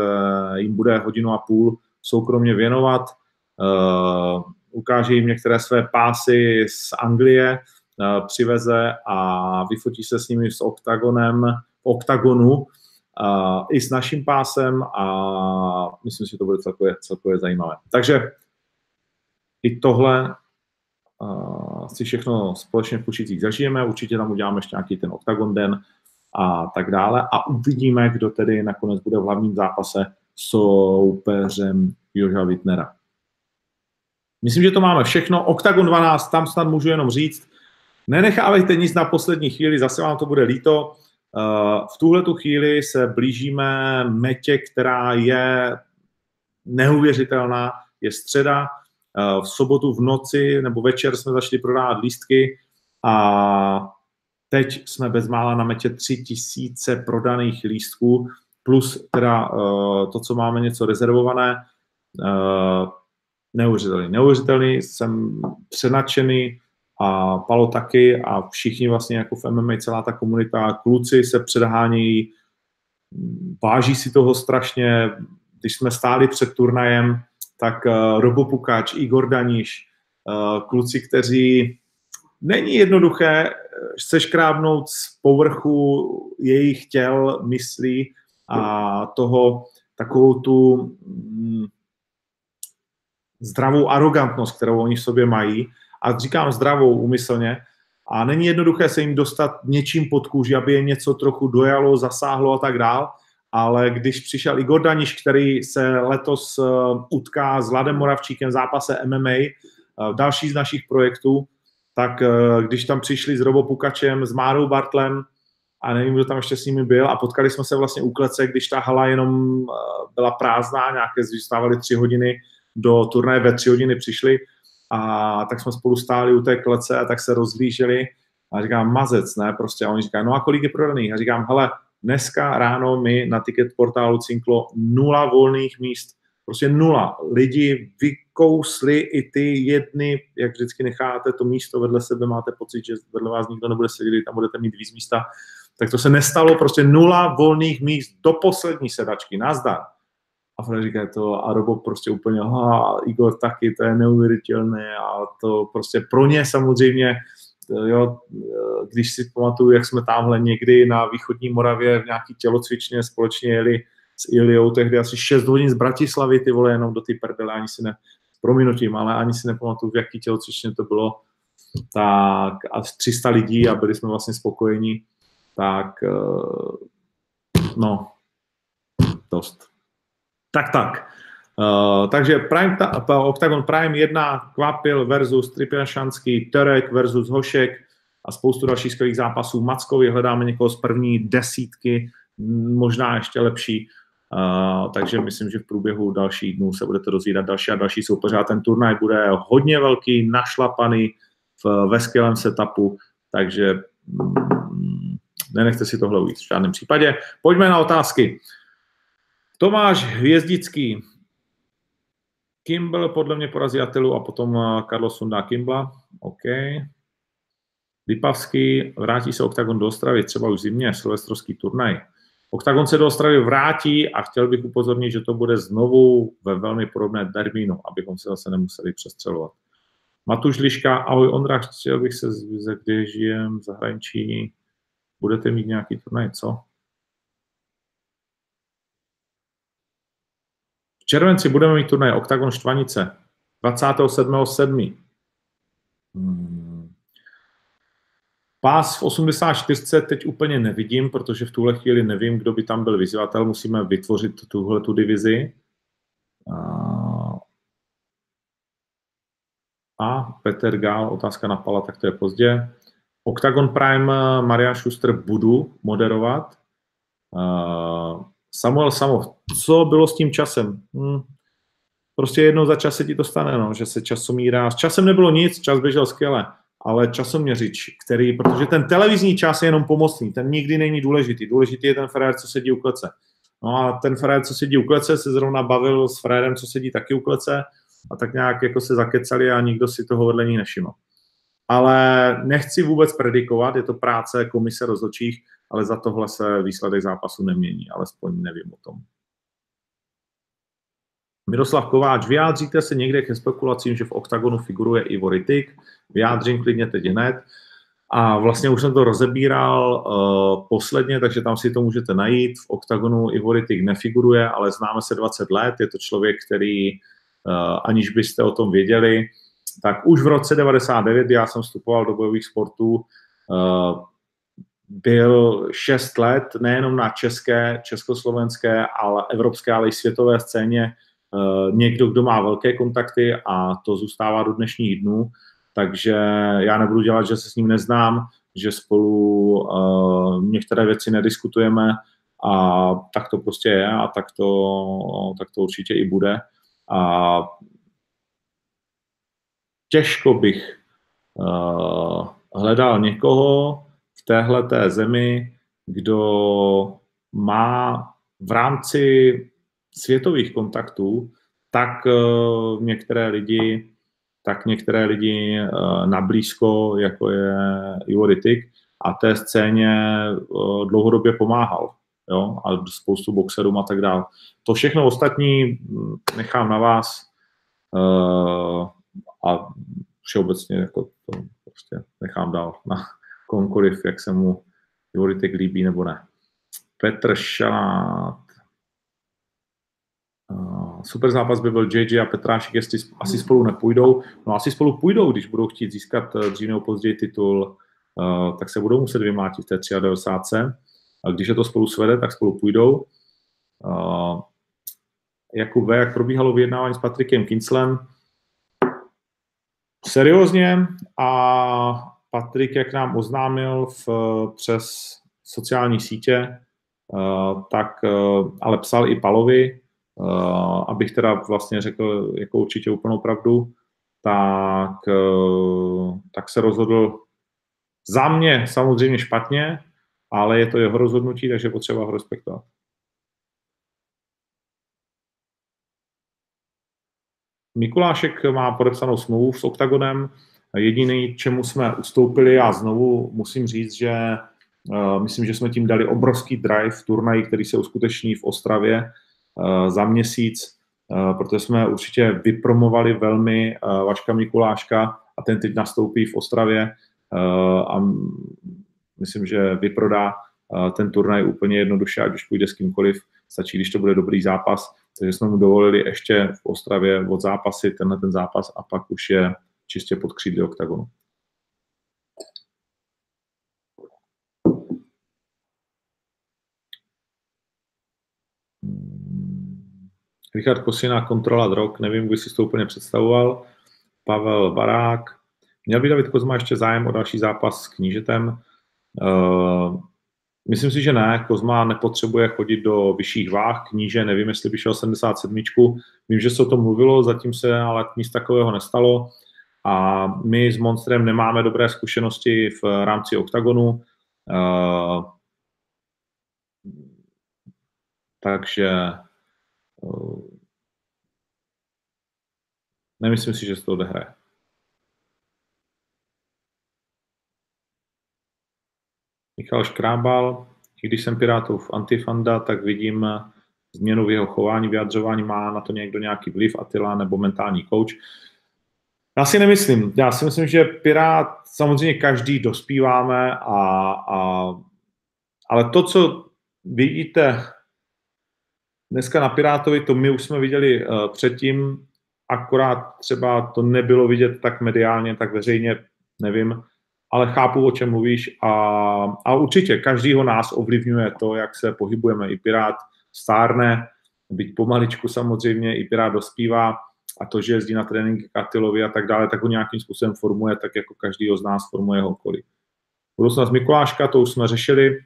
jim bude hodinu a půl soukromně věnovat. Uh, ukáže jim některé své pásy z Anglie, uh, přiveze a vyfotí se s nimi s oktagonem, oktagonu uh, i s naším pásem a myslím si, že to bude celkově, celkově zajímavé. Takže i tohle uh, si všechno společně v Kušicích zažijeme, určitě tam uděláme ještě nějaký ten oktagon den a tak dále a uvidíme, kdo tedy nakonec bude v hlavním zápase soupeřem Joža Wittnera. Myslím, že to máme všechno. Octagon 12, tam snad můžu jenom říct, nenechávejte nic na poslední chvíli, zase vám to bude líto. Eh, v tuhle tu chvíli se blížíme metě, která je neuvěřitelná, je středa, eh, v sobotu v noci nebo večer jsme začali prodávat lístky a teď jsme bezmála na metě 3000 prodaných lístků, plus teda eh, to, co máme něco rezervované, neuvěřitelný. Neuvěřitelný, jsem přenačený, a Palo taky a všichni vlastně jako v MMA, celá ta komunita, kluci se předhánějí, váží si toho strašně, když jsme stáli před turnajem, tak uh, Robo Pukač, Igor Daniš, kluci, kteří není jednoduché se škrábnout z povrchu jejich těl, myslí a toho takovou tu mm, zdravou arrogantnost, kterou oni v sobě mají, a říkám zdravou úmyslně, a není jednoduché se jim dostat něčím pod kůži, aby je něco trochu dojalo, zasáhlo a tak dál, ale když přišel Igor Daniš, který se letos uh, utká s Ladem Moravčíkem v zápase MMA, uh, další z našich projektů, tak uh, když tam přišli s Robo Pukačem, s Márou Bartlem, a nevím, kdo tam ještě s nimi byl, a potkali jsme se vlastně u klece, když ta hala jenom byla prázdná, nějaké zůstávaly tři hodiny do turnaje, ve tři hodiny přišli, a tak jsme spolu stáli u té klece a tak se rozlíželi a říkám, mazec, ne, prostě. A oni říkají, no a kolik je prodaných? A říkám, hele, dneska ráno mi na ticket portálu cinklo nula volných míst. Prostě nula. Lidi vykousli i ty jedny, jak vždycky necháte to místo vedle sebe, máte pocit, že vedle vás nikdo nebude sedět, tam budete mít víc místa. Tak to se nestalo, prostě nula volných míst do poslední sedačky. Nazdar. A Fred říká to a Robo prostě úplně, aha, Igor taky, to je neuvěřitelné a to prostě pro ně samozřejmě, jo, když si pamatuju, jak jsme tamhle někdy na východní Moravě v nějaký tělocvičně společně jeli s Iliou, tehdy asi 6 hodin z Bratislavy, ty vole, jenom do ty prdele, ani si ne, prominutím, ale ani si nepamatuju, v jaký tělocvičně to bylo, tak a 300 lidí a byli jsme vlastně spokojení, tak eh, no, dost. Tak, tak. Uh, takže Prime, ta, Octagon Prime 1, Kvapil versus Tripjanšanský, Terek versus Hošek a spoustu dalších skvělých zápasů. Mackovi hledáme někoho z první desítky, možná ještě lepší. Takže myslím, že v průběhu dalších dnů se budete dozvídat další a další soupeře a ten turnaj bude hodně velký, našlapaný v, ve skvělém setupu, takže mm, nenechte si tohle ujít v žádném případě. Pojďme na otázky. Tomáš Hvězdický. Kimball podle mě porazí Atelu a potom eh, Carlos Sundá Kimbla. OK. Lipavský vrátí se Octagon do Ostravy, třeba už zimně, silvestrovský turnaj. Octagon se do Ostravy vrátí a chtěl bych upozornit, že to bude znovu ve velmi podobné termínu, abychom se zase nemuseli přestřelovat. Matuš Liška, ahoj Ondra, chtěl bych se zvízet, kde žijem v zahraničí. Budete mít nějaký turnaj, co? červenci budeme mít turnaj Octagon Štvanice 27.7. Hmm. Pás v 84 teď úplně nevidím, protože v tuhle chvíli nevím, kdo by tam byl vyzývatel. Musíme vytvořit tuhle tu divizi. A Peter Gál, otázka na Pala, tak to je pozdě. Octagon Prime Marian Schuster budu moderovat. Samuel Samov, co bylo s tím časem? Hmm. Prostě jednou za čas se ti to stane, no, že se časomíra, s časem nebylo nic, čas běžel skvěle. Ale časoměřič, který, protože ten televizní čas je jenom pomocný, ten nikdy není důležitý. Důležitý je ten Ferrer, co sedí u klece. No a ten Ferrer, co sedí u klece, se zrovna bavil s Ferrerem, co sedí taky u klece a tak nějak jako se zakecali a nikdo si toho vedle ní nevšiml. Ale nechci vůbec predikovat, je to práce komise rozhodčích, ale za tohle se výsledek zápasu nemění, alespoň nevím o tom. Miroslav Kováč, vyjádříte se někde ke spekulacím, že v oktagonu figuruje Ivo Rytik? Vyjádřím klidně teď hned. A vlastně už jsem to rozebíral uh, posledně, takže tam si to můžete najít. V oktagonu Ivo Rytik nefiguruje, ale známe se 20 let. Je to člověk, který, uh, aniž byste o tom věděli, tak už v roce 99, já jsem vstupoval do bojových sportů, uh, byl 6 let nejenom na české, československé, ale evropské, ale i světové scéně Eh, někdo, kdo má velké kontakty a to zůstává do dnešních dnů, takže já nebudu dělat, že se s ním neznám, že spolu uh, některé věci nediskutujeme a tak to prostě je a tak to, tak to určitě i bude. A těžko bych uh, hledal někoho v téhle té zemi, kdo má v rámci světových kontaktů, tak uh, některé lidi tak některé lidi uh, na blízko, jako je Ivo Rytik, a té scéně uh, dlouhodobě pomáhal. Jo? A spoustu boxerům a tak dále. To všechno ostatní hm, nechám na vás uh, a všeobecně jako to prostě nechám dál na komkoliv, jak se mu Rytik líbí nebo ne. Petr Šalát super zápas by byl JJ a Petrášek, jestli asi spolu nepůjdou. No asi spolu půjdou, když budou chtít získat eh, dřív nebo později titul, eh, tak se budou muset vymlátit v té 93. A když je to spolu svede, tak spolu půjdou. Eh, Jakub V., jak probíhalo vyjednávání s Patrikem Kinslem? Seriózně a Patrik, jak nám oznámil v, přes sociální sítě, tak ale psal i Palovi, abych teda vlastně řekl jako určitě úplnou pravdu, tak, uh, tak se rozhodl za mě samozřejmě špatně, ale je to jeho rozhodnutí, takže potřeba ho respektovat. Mikulášek má podepsanou smlouvu s Octagonem. Jediný, čemu jsme ustoupili, a znovu musím říct, že uh, myslím, že jsme tím dali obrovský drive v turnaji, který se uskuteční v Ostravě, Eh, za měsíc, eh, protože jsme určitě vypromovali velmi eh, Vaška Mikuláška a ten teď nastoupí v Ostravě a myslím, že vyprodá ten turnaj úplně jednoduše, ať už půjde s kýmkoliv, stačí, když to bude dobrý zápas. Takže jsme mu dovolili ještě v Ostravě od zápasy tenhle ten zápas a pak už je čistě pod křídly oktagonu. Richard Kosina, kontrola drog, nevím, kdo si to úplně představoval. Pavel Barák. Měl by David Kozma ještě zájem o další zápas s knížetem? Uh, myslím si, že ne. Kozma nepotřebuje chodit do vyšších váh. Kníže, nevím, jestli by šel 77. Vím, že se o tom mluvilo, zatím se ale nic takového nestalo. A my s Monstrem nemáme dobré zkušenosti v rámci OKTAGONu. Uh, takže Nemyslím si, že se to odehraje. Michal Škrábal, i když jsem Pirátův antifanda, tak vidím změnu v jeho chování, vyjadřování. Má na to někdo nějaký vliv, Atila nebo mentální coach? Já si nemyslím. Já si myslím, že Pirát, samozřejmě každý dospíváme, a, a, ale to, co vidíte dneska na Pirátovi, to my už jsme viděli uh, předtím, akorát třeba to nebylo vidět tak mediálně, tak veřejně, nevím, ale chápu, o čem mluvíš a, a určitě každýho nás ovlivňuje to, jak se pohybujeme. I Pirát stárne, byť pomaličku samozřejmě, i Pirát dospívá a to, že jezdí na tréninky Katilovi a tak dále, tak ho nějakým způsobem formuje, tak jako každýho z nás formuje jeho okolí. Budoucnost Mikuláška, to už jsme řešili,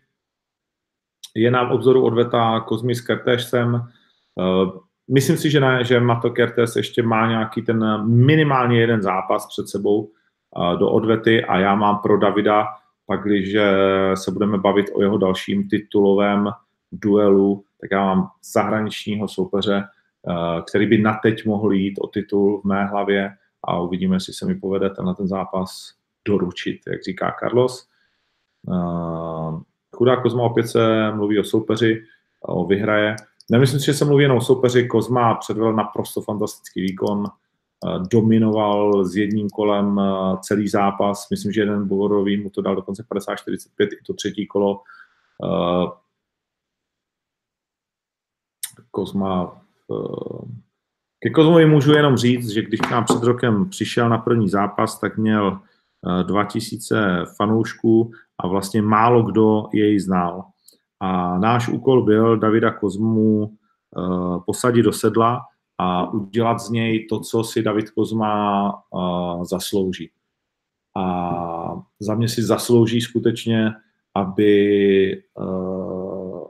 je nám obzoru odveta Kozmi s Kertéšem. Myslím si, že ne, že Mato Kertes ještě má nějaký ten minimálně jeden zápas před sebou, do odvety a já mám pro Davida, pak když se budeme bavit o jeho dalším titulovém duelu, tak já mám zahraničního soupeře, který by na teď mohl jít o titul v mé hlavě a uvidíme, jestli se mi povede na ten zápas doručit, jak říká Carlos. Chudá Kozma opět se mluví o soupeři, o vyhraje. Nemyslím si, že se mluví jenom o soupeři. Kozma předvedl naprosto fantastický výkon, dominoval s jedním kolem celý zápas. Myslím, že jeden bovorový mu to dal dokonce 50-45 i to třetí kolo. Kozma ke Kozmovi můžu jenom říct, že když k nám před rokem přišel na první zápas, tak měl 2000 fanoušků a vlastně málo kdo jej znal. A náš úkol byl Davida Kozmu uh, posadit do sedla a udělat z něj to, co si David Kozma uh, zaslouží. A za mě si zaslouží skutečně, aby uh,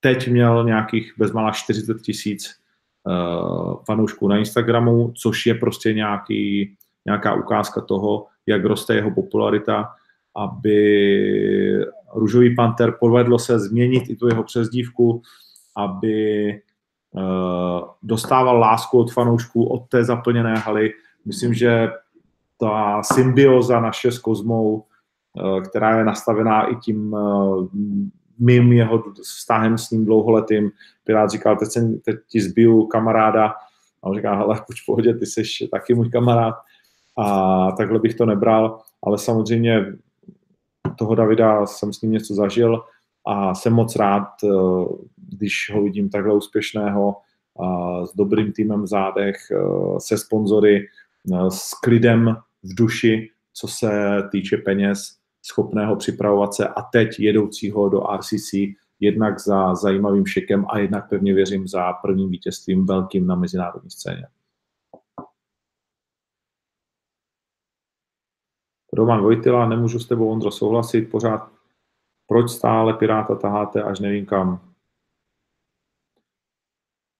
teď měl nějakých bezmála 40 tisíc fanoušků na Instagramu, což je prostě nějaký, nějaká ukázka toho, jak roste jeho popularita aby Růžový panter povedlo se změnit i tu jeho přezdívku, aby uh, dostával lásku od fanoušků, od té zaplněné haly. Myslím, že ta symbioza naše s Kozmou, uh, která je nastavená i tím uh, mým jeho vztahem s ním dlouholetým. Pirát říkal, teď, jsem, teď ti zbiju kamaráda. A on říká, hele, pojď pohodě, ty jsi taky můj kamarád. A takhle bych to nebral, ale samozřejmě toho Davida jsem s ním něco zažil a jsem moc rád, eh, když ho vidím takhle úspěšného, s dobrým týmem v zádech, eh, se sponzory, eh, s klidem v duši, co se týče peněz, schopného připravovat se a teď jedoucího do RCC, jednak za zajímavým šekem a jednak pevně věřím za prvním vítězstvím velkým na mezinárodní scéně. Roman Vojtila, nemůžu s tebou, Ondro, souhlasit, pořád proč stále Piráta taháte až nevím kam.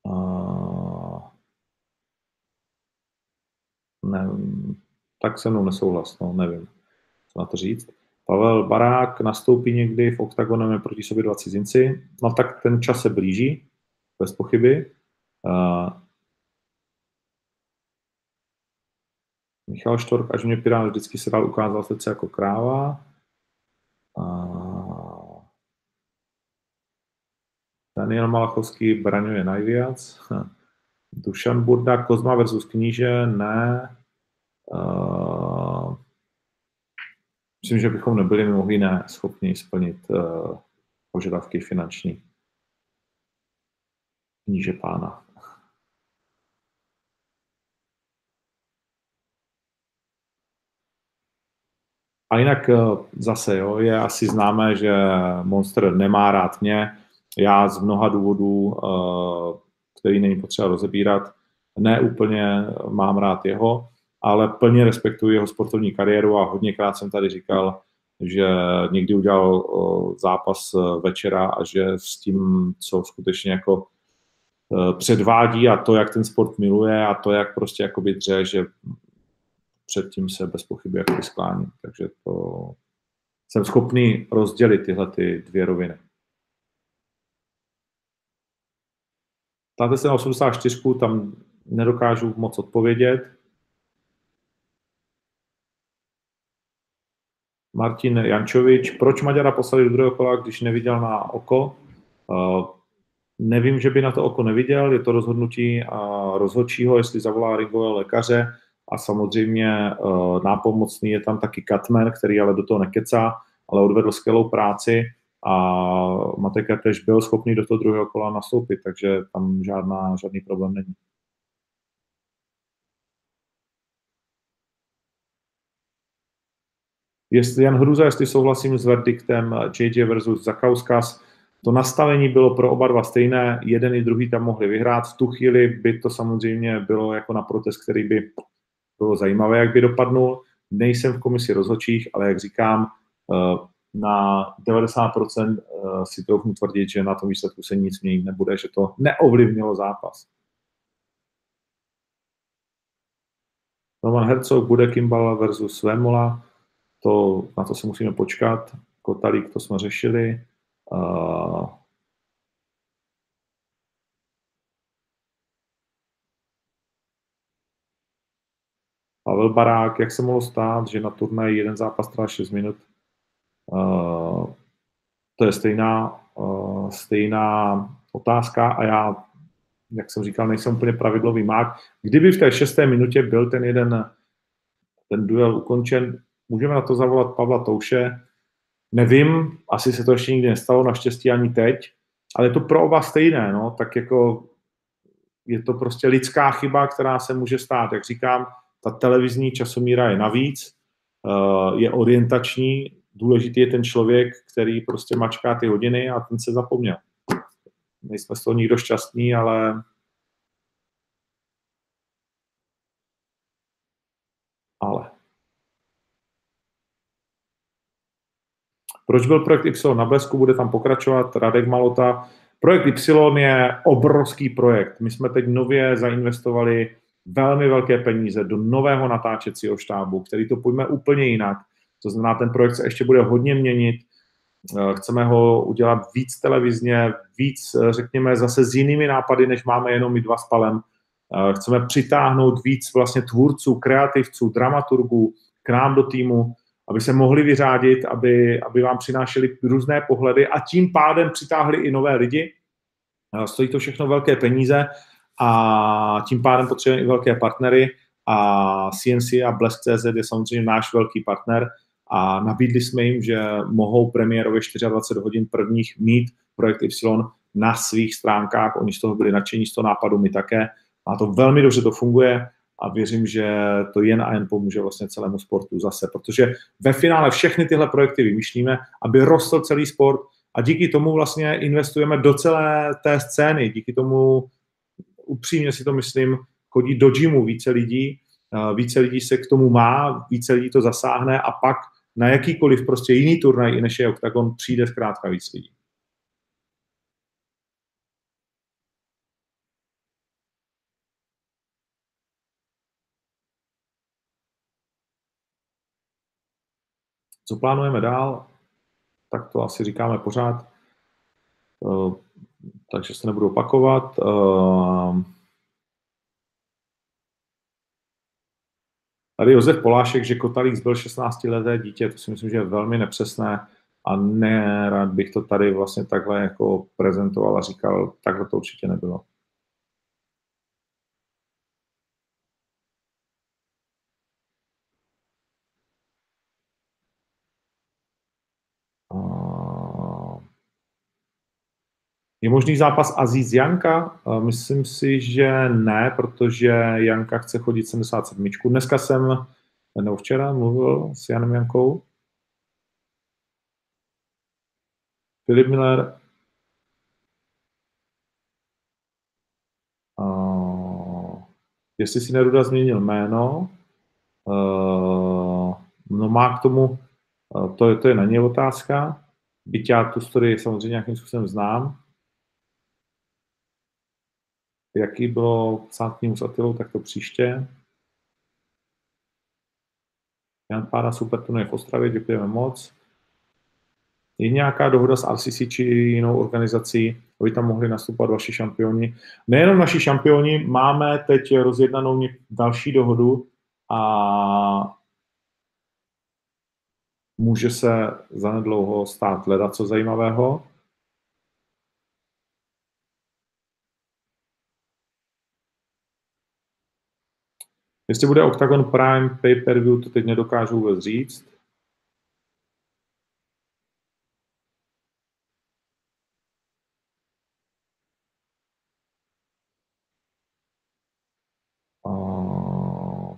Uh, ne, tak se mnou nesouhlas, no, nevím, co na to říct. Pavel Barák nastoupí někdy v OKTAGONem proti sobě dva cizinci. No tak ten čas se blíží, bez pochyby. Michal Štork, až mě Pirát vždycky se dal ukázal srdce jako kráva. A... Daniel Malachovský braňuje najviac. Dušan Burda, Kozma versus Kníže, ne. Uh, myslím, že bychom nebyli mimo jiné schopni splnit uh, požadavky finanční kníže pána. A jinak eh, zase jo, je asi známé, že Monster nemá rád mě. Já z mnoha důvodů, eh, který není potřeba rozebírat, ne úplně mám rád jeho, ale plně respektuji jeho sportovní kariéru a hodněkrát jsem tady říkal, že někdy udělal eh, zápas večera a že s tím, co skutečně jako předvádí a to, jak ten sport miluje a to, jak prostě jakoby dře, že předtím se bez pochyby jako sklání. Takže to jsem schopný rozdělit tyhle ty dvě roviny. Ptáte se na 84, tam nedokážu moc odpovědět. Martin Jančovič, proč Maďara poslali do druhého kola, když neviděl na oko? Uh, nevím, že by na to oko neviděl, je to rozhodnutí rozhodčího, jestli zavolá ringového lékaře a samozřejmě uh, nápomocný je tam taky Katman, který ale do toho nekecá, ale odvedl skvělou práci a Matej Kertéž byl schopný do toho druhého kola nastoupit, takže tam žádná, žádný problém není. Jestli Jan Hruza, jestli souhlasím s verdiktem JJ versus Zakauskas, to nastavení bylo pro oba dva stejné, jeden i druhý tam mohli vyhrát. V tu chvíli by to samozřejmě bylo jako na protest, který by bylo zajímavé, jak by dopadnul. Nejsem v komisi rozhodčích, ale jak říkám, eh, na 90% eh, si trochu tvrdit, že na tom výsledku se nic měnit nebude, že to neovlivnilo zápas. Roman Herzog, bude Kimball versus Vemola, to, na to si musíme počkat. Kotalík, to jsme řešili. Uh, Pavel Barák, jak se mohlo stát, že na turnaji jeden zápas trvá 6 minut? Uh, to je stejná, uh, stejná otázka a já, jak jsem říkal, nejsem úplně pravidlový mák. Kdyby v té šesté minutě byl ten jeden, ten duel ukončen, můžeme na to zavolat Pavla Touše, nevím, asi se to ještě nikdy nestalo, naštěstí ani teď, ale je to pro oba stejné, no, tak jako je to prostě lidská chyba, která se může stát. Jak říkám, ta televizní časomíra je navíc, eh, je orientační, důležitý je ten člověk, který prostě mačká ty hodiny a ten se zapomněl. Nejsme z toho nikdo šťastný, ale ale. Proč byl projekt Y na Blesku, bude tam pokračovat Radek Malota. Projekt Y je obrovský projekt. My jsme teď nově zainvestovali velmi velké peníze do nového natáčecího štábu, který to pojme úplně jinak. To znamená, ten projekt se ještě bude hodně měnit. Eh, chceme ho udělat víc televizně, víc, eh, řekněme, zase s jinými nápady, než máme jenom my dva s Palem. Eh, chceme přitáhnout víc vlastně tvůrců, kreativců, dramaturgů k nám do týmu, aby se mohli vyřádit, aby, aby vám přinášeli různé pohledy a tím pádem přitáhli i nové lidi. Stojí to všechno velké peníze a tím pádem potřebujeme i velké partnery a CNC a Blesk.cz je samozřejmě náš velký partner a nabídli jsme jim, že mohou premiérově 24 hodin prvních mít projekt Y na svých stránkách, oni z toho byli nadšení, z toho nápadu, my také. A to velmi dobře to funguje a věřím, že to jen a jen pomůže vlastně celému sportu zase, protože ve finále všechny tyhle projekty vymýšlíme, aby rostl celý sport a díky tomu vlastně investujeme do celé té scény, díky tomu upřímně si to myslím, chodí do gymu více lidí, více lidí se k tomu má, více lidí to zasáhne a pak na jakýkoliv prostě jiný turnaj, než je OKTAGON, přijde zkrátka víc lidí. Co plánujeme dál? Tak to asi říkáme pořád. Takže se nebudu opakovat. Eh, tady Josef Polášek, že Kotalík byl 16 leté dítě, to si myslím, že je velmi nepřesné a nerad bych to tady vlastně takhle jako prezentoval a říkal, takhle to určitě nebylo. Je možný zápas Aziz Janka? Myslím si, že ne, protože Janka chce chodit 77. Dneska jsem, nebo včera, mluvil s Janem Jankou. Filip Miller Uh, jestli si Neruda změnil jméno, uh, no má k tomu, uh, to, je, to je na ně otázka, byť já tu story samozřejmě nějakým způsobem znám, jaký bylo psát knihu s Atilou, tak to příště. Jan Pára super turnaj v Ostravě, děkujeme moc. Je nějaká dohoda s RCC či jinou organizací, aby tam mohli nastupovat vaši šampioni? Nejenom naši šampioni, máme teď rozjednanou další dohodu a může se zanedlouho stát hledat co zajímavého. Jestli bude Octagon Prime pay-per-view, to teď nedokážu vůbec říct.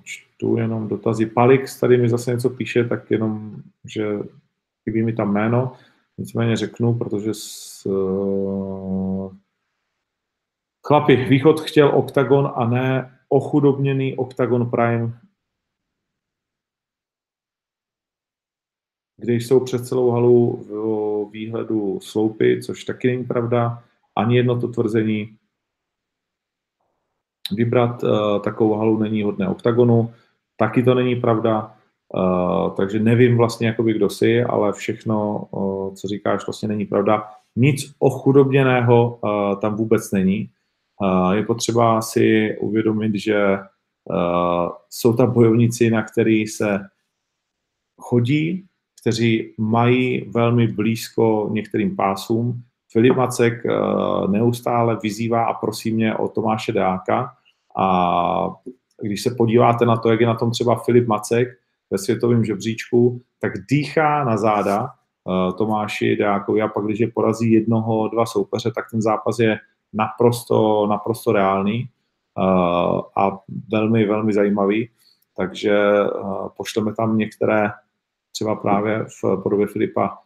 čtu jenom dotazy. Palix tady mi zase něco píše, tak jenom, že chybí mi tam jméno, nicméně řeknu, protože s, uh, chlapi, Východ chtěl OKTAGON a ne ochudobněný Octagon Prime, kde jsou přes celou halu v výhledu sloupy, což taky není pravda, ani jedno to tvrzení. Vybrat uh, takovou halu není hodné oktagonu. taky to není pravda, uh, takže nevím vlastně, jakoby kdo jsi, ale všechno, uh, co říkáš, vlastně není pravda. Nic ochudobněného uh, tam vůbec není. Uh, je potřeba si uvědomit, že uh, jsou tam bojovníci, na který se chodí, kteří mají velmi blízko některým pásům. Filip Macek uh, neustále vyzývá a prosí mě o Tomáše Deáka a když se podíváte na to, jak je na tom třeba Filip Macek ve světovém žebříčku, tak dýchá na záda Tomáši Deákovi a pak, když je porazí jednoho, dva soupeře, tak ten zápas je naprosto, naprosto reálný uh, a velmi, velmi zajímavý. Takže uh, pošleme tam některé třeba právě v podobě Filipa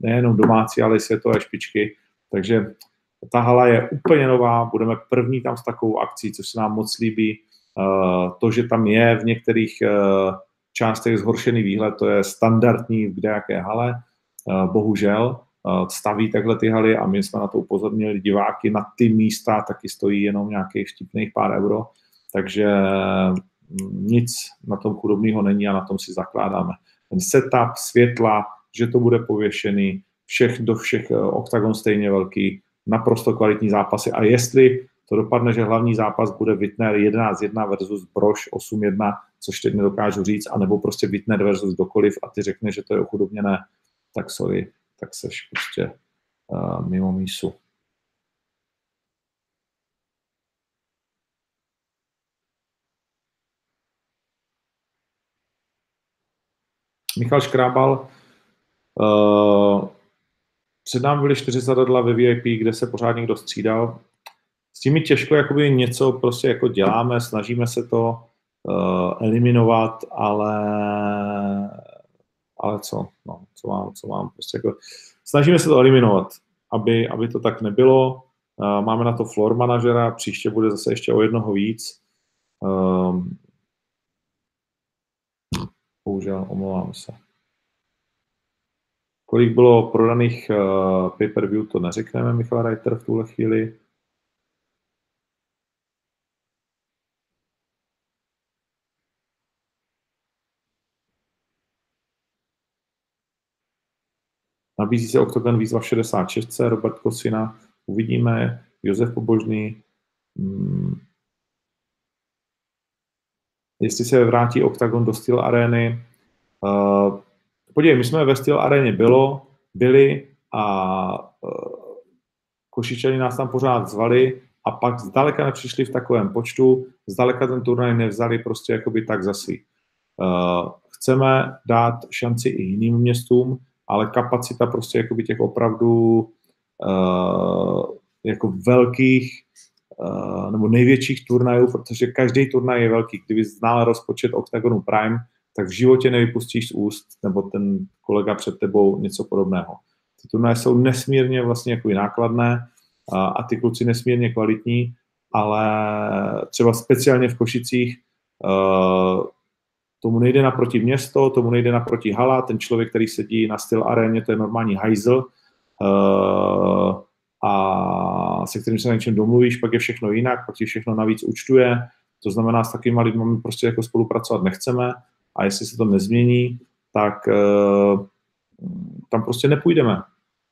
nejenom domácí, ale i světové špičky. Takže ta hala je úplně nová, budeme první tam s takovou akcí, což se nám moc líbí. To, že tam je v některých částech zhoršený výhled, to je standardní v kdejaké hale. Bohužel staví takhle ty haly a my jsme na to upozornili diváky. Na ty místa taky stojí jenom nějakých vtipných pár euro, takže nic na tom chudobného není a na tom si zakládáme. Ten setup, světla, že to bude pověšený, všech do všech eh, oktagon stejně velký, naprosto kvalitní zápasy a jestli to dopadne, že hlavní zápas bude Wittner 11-1 versus Broš 8-1, což teď nedokážu říct, anebo prostě Wittner versus dokoliv a ty řekne, že to je ochudobněné, tak sorry, tak seš prostě uh, mimo mísu. Michal Škrábal, uh, před námi byly čtyři zadadla ve VIP, kde se pořád někdo střídal. S tím těžko jakoby něco prostě jako děláme, snažíme se to uh, eliminovat, ale ale co, no, co mám, co mám, prostě jako, snažíme se to eliminovat, aby, aby to tak nebylo. Uh, máme na to floor manažera, příště bude zase ještě o jednoho víc. Um, Bohužel, omlouvám se. Kolik bylo prodaných uh, pay-per-view, to neřekneme, Michal Reiter, v tuhle chvíli. Nabízí se Octagon výzva 66, Robert Kosina, uvidíme, Josef Pobožný, hmm, jestli se vrátí Octagon do Steel Areny. Uh, podívej, my jsme ve Steel Areně bylo, byli a uh, Košičani nás tam pořád zvali a pak zdaleka nepřišli v takovém počtu, zdaleka ten turnaj nevzali prostě jakoby tak zasi. Uh, chceme dát šanci i jiným městům, ale kapacita prostě jakoby těch opravdu uh, jako velkých Eh, nebo největších turnajů, protože každý turnaj je velký. Kdyby znal rozpočet Octagonu Prime, tak v životě nevypustíš z úst, nebo ten kolega před tebou něco podobného. Ty turnaje jsou nesmírně vlastně jako nákladné a, a ty kluci nesmírně kvalitní, ale třeba speciálně v Košicích uh, tomu nejde naproti město, tomu nejde naproti hala, ten člověk, který sedí na styl aréně, to je normální hajzl, uh, a se kterým se na něčem domluvíš, pak je všechno jinak, pak ti všechno navíc účtuje. To znamená, s takovými lidmi prostě jako spolupracovat nechceme a jestli se to nezmění, tak uh, tam prostě nepůjdeme.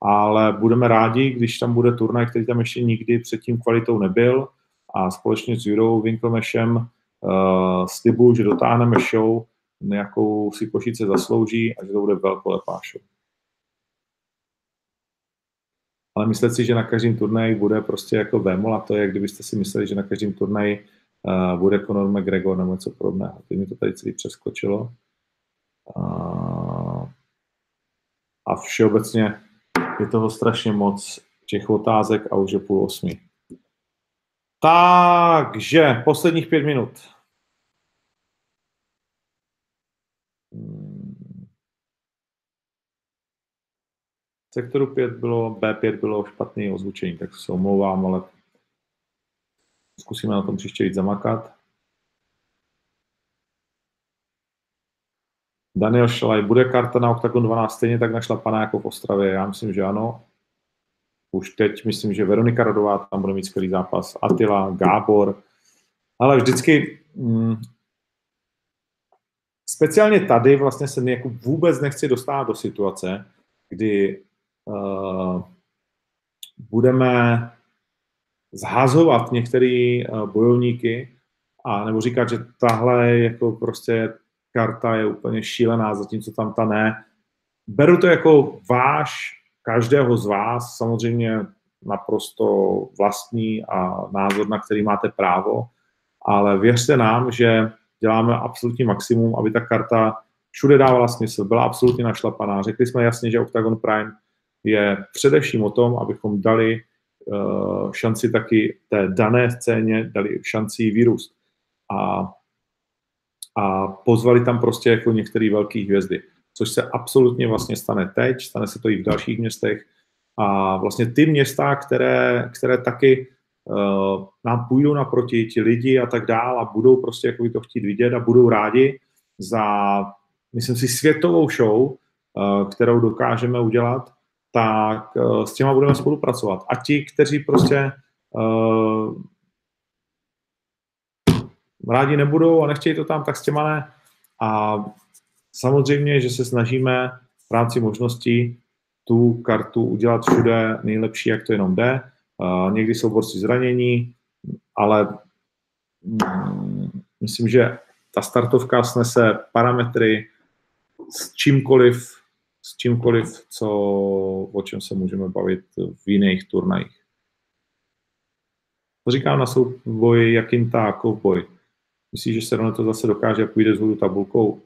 Ale budeme rádi, když tam bude turnaj, který tam ještě nikdy předtím kvalitou nebyl a společně s Jurou Winkelmešem uh, slibuju, že dotáhneme show, nějakou si Košice zaslouží a že to bude velkolepá show. ale myslet si, že na každém turnaji bude prostě jako vémol a to je, kdybyste si mysleli, že na každém turnaji uh, bude Conor McGregor nebo něco podobného. Teď mi to tady celý přeskočilo. Uh, a všeobecně je toho strašně moc těch otázek a už je půl osmi. Takže posledních pět minut. sektoru 5 bylo, B5 bylo špatné ozvučení, tak se omlouvám, ale zkusíme na tom příště víc zamakat. Daniel Šalaj, bude karta na Octagon 12 stejně tak našlapaná jako v Ostravě? Já myslím, že ano. Už teď myslím, že Veronika Radová tam bude mít skvělý zápas, Atila, Gábor, ale vždycky mm, speciálně tady vlastně se jako vůbec nechci dostat do situace, kdy uh, budeme zhazovat některé uh, bojovníky a nebo říkat, že tahle jako prostě karta je úplně šílená, zatímco tam ta ne. Beru to jako váš, každého z vás, samozřejmě naprosto vlastní a názor, na který máte právo, ale věřte nám, že děláme absolutní maximum, aby ta karta všude dávala smysl, byla absolutně našlapaná. Řekli jsme jasně, že Octagon Prime je především o tom, abychom dali uh, šanci taky té dané scéně, dali šanci vyrůst. A, a pozvali tam prostě jako některé velké hvězdy, což se absolutně vlastně stane teď, stane se to i v dalších městech. A vlastně ty města, které, které taky uh, nám půjdou naproti, ti lidi a tak dál a budou prostě jako to chtít vidět a budou rádi za, myslím si, světovou show, uh, kterou dokážeme udělat, tak uh, s těma budeme spolupracovat. A ti, kteří prostě uh, rádi nebudou a nechtějí to tam, tak s těma ne. A samozřejmě, že se snažíme v rámci možností tu kartu udělat všude nejlepší, jak to jenom jde. Někdy jsou borci zranění, ale mm, myslím, že ta startovka snese parametry s čímkoliv, s čímkoliv, co, o čem se můžeme bavit v jiných turnajích. To říkám na souboji Jakinta Kovboj. Myslíš, že se to zase dokáže, půjde z tabulkou?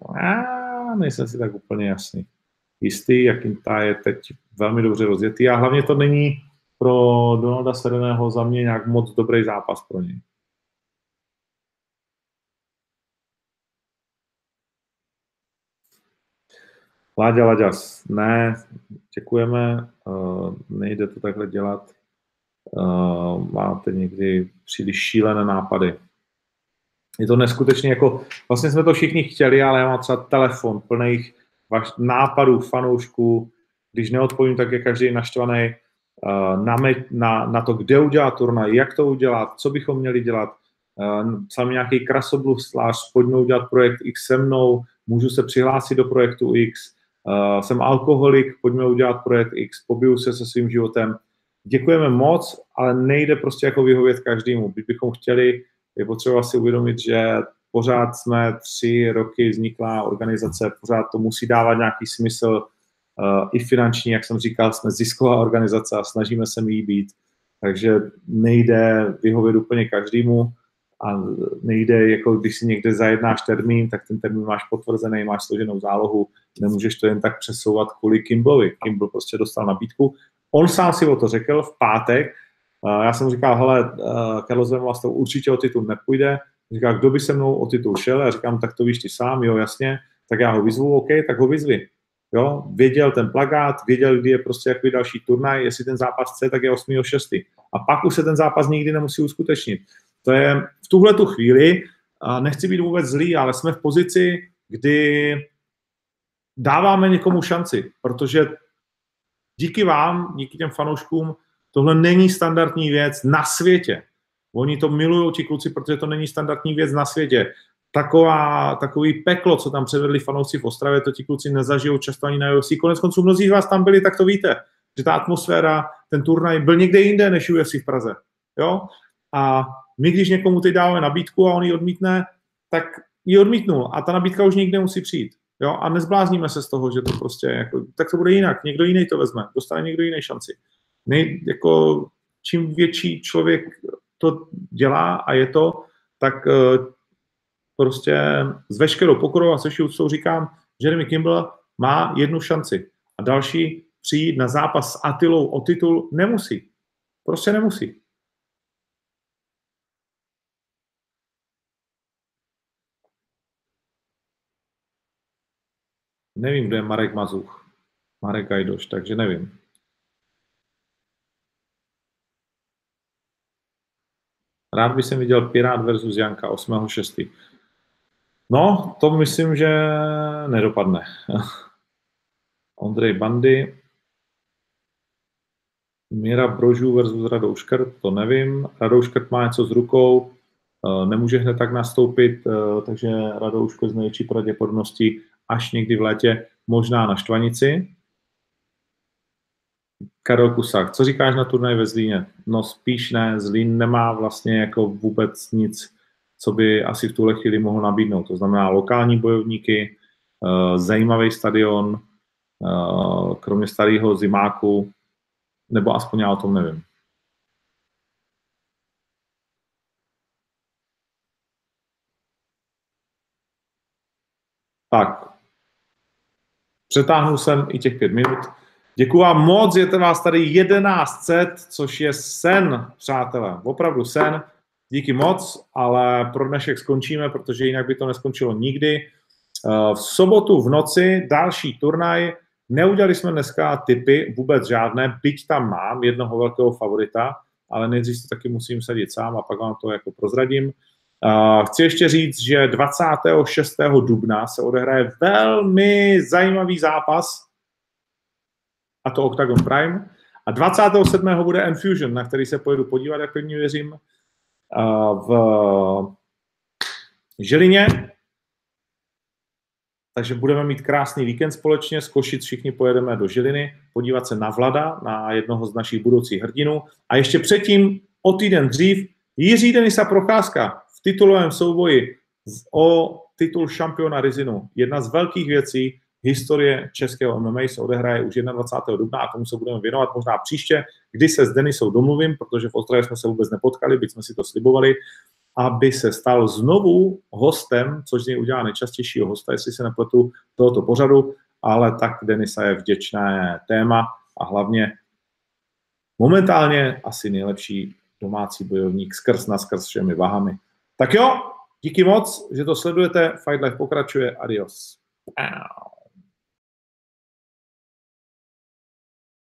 Nejsem si tak úplně jasný. Jistý, Jakinta je teď velmi dobře rozjetý a hlavně to není pro Donalda Sereného za mě nějak moc dobrý zápas pro něj. Láďa Laďas, ne, děkujeme, uh, nejde to takhle dělat. Uh, máte někdy příliš šílené nápady. Je to neskutečně jako, vlastně jsme to všichni chtěli, ale já mám třeba telefon plných vaš, nápadů, fanoušků, když neodpovím, tak je každý naštvaný uh, na, na, na to, kde udělat turnaj, jak to udělat, co bychom měli dělat. Uh, sám nějaký krasobluslář, pojďme udělat projekt X se mnou, můžu se přihlásit do projektu X, uh, jsem alkoholik, pojďme udělat projekt X, pobiju se se svým životem. Děkujeme moc, ale nejde prostě jako vyhovět každému. bychom chtěli, je potřeba si uvědomit, že pořád jsme tři roky vzniklá organizace, pořád to musí dávat nějaký smysl, uh, i finanční, jak jsem říkal, jsme zisková organizace a snažíme se jí být, takže nejde vyhovět úplně každému a nejde, jako když si někde zajednáš termín, tak ten termín máš potvrzený, máš složenou zálohu, nemůžeš to jen tak přesouvat kvůli Kimblovi. Kimball prostě dostal nabídku. On sám si o to řekl v pátek, já jsem říkal, hele, Carlos Vemola to určitě o titul nepůjde. Říká, kdo by se mnou o titul šel? Já říkám, tak to víš ty sám, jo, jasně. Tak já ho vyzvu, OK, tak ho vyzvi. Jo, věděl ten plagát, věděl, kdy je prostě jaký další turnaj, jestli ten zápas chce, tak je 8.6. A pak už se ten zápas nikdy nemusí uskutečnit. To je v tuhle tu chvíli, nechci být vůbec zlý, ale jsme v pozici, kdy dáváme někomu šanci, protože díky vám, díky těm fanouškům, tohle není standardní věc na světě. Oni to milují, ti kluci, protože to není standardní věc na světě. Taková, takový peklo, co tam předvedli fanoušci v Ostravě, to ti kluci nezažijou často ani na UFC. Konec konců mnozí z vás tam byli, tak to víte, že ta atmosféra, ten turnaj byl někde jinde než UFC v Praze. Jo? A my, když někomu teď dáváme nabídku a on ji odmítne, tak ji odmítnul a ta nabídka už nikdy nemusí přijít. Jo? A nezblázníme se z toho, že to prostě, jako, tak to bude jinak, někdo jiný to vezme, dostane někdo jiný šanci. Nej, jako, čím větší člověk to dělá a je to, tak eh, prostě s veškerou pokorou a se úctou říkám, Jeremy Kimball má jednu šanci a další přijít na zápas s Atilou o titul nemusí. Prostě nemusí. Nevím, kdo je Marek Mazuch. Marek Gajdoš, takže nevím. Rád by jsem viděl Pirát versus Janka 8.6. No, to myslím, že nedopadne. Ondrej Bandy, Míra Brožů versus Radou Škrt, to nevím. Radou Škrt má něco s rukou. nemůže hned tak nastoupit, takže Radouško z největší pravděpodobností až někdy v létě možná na Štvanici. Karel Kusák, co říkáš na turnaj ve Zlíně? No spíš ne, Zlín nemá vlastně jako vůbec nic, co by asi v tuhle chvíli mohl nabídnout. To znamená lokální bojovníky, eh, zajímavý stadion, eh, kromě starého zimáku, nebo aspoň já o tom nevím. Tak, přetáhnu jsem i těch pět minut. Děkuji vám moc, je to vás tady 1100, což je sen, přátelé, opravdu sen. Díky moc, ale pro dnešek skončíme, protože jinak by to neskončilo nikdy. Eh, v sobotu v noci další turnaj. Neudělali jsme dneska typy, vůbec žádné, byť tam mám jednoho velkého favorita, ale nejdřív to taky musím sadit sám a pak vám to jako prozradím. Eh, chci ještě říct, že 26. dubna se odehraje velmi zajímavý zápas a to Octagon Prime. A 27. bude Enfusion, na který se pojedu podívat, jak pevně věřím, v Žilině. Takže budeme mít krásný víkend společně, z Košic všichni pojedeme do Žiliny, podívat se na Vlada, na jednoho z našich budoucích hrdinů. A ještě předtím, o týden dřív, Jiří Denisa Procházka v titulovém souboji o titul šampiona Rizinu. Jedna z velkých věcí, historie českého MMA se odehraje už 21. dubna a tomu se budeme věnovat možná příště, kdy se s Denisou domluvím, protože v Ostravě jsme se vůbec nepotkali, byť jsme si to slibovali, aby se stal znovu hostem, což z něj udělá nejčastějšího hosta, jestli se nepletu, tohoto pořadu, ale tak Denisa je vděčné téma a hlavně momentálně asi nejlepší domácí bojovník skrz na skrz všemi váhami. Tak jo, díky moc, že to sledujete, Fight Life pokračuje, adios. Ow.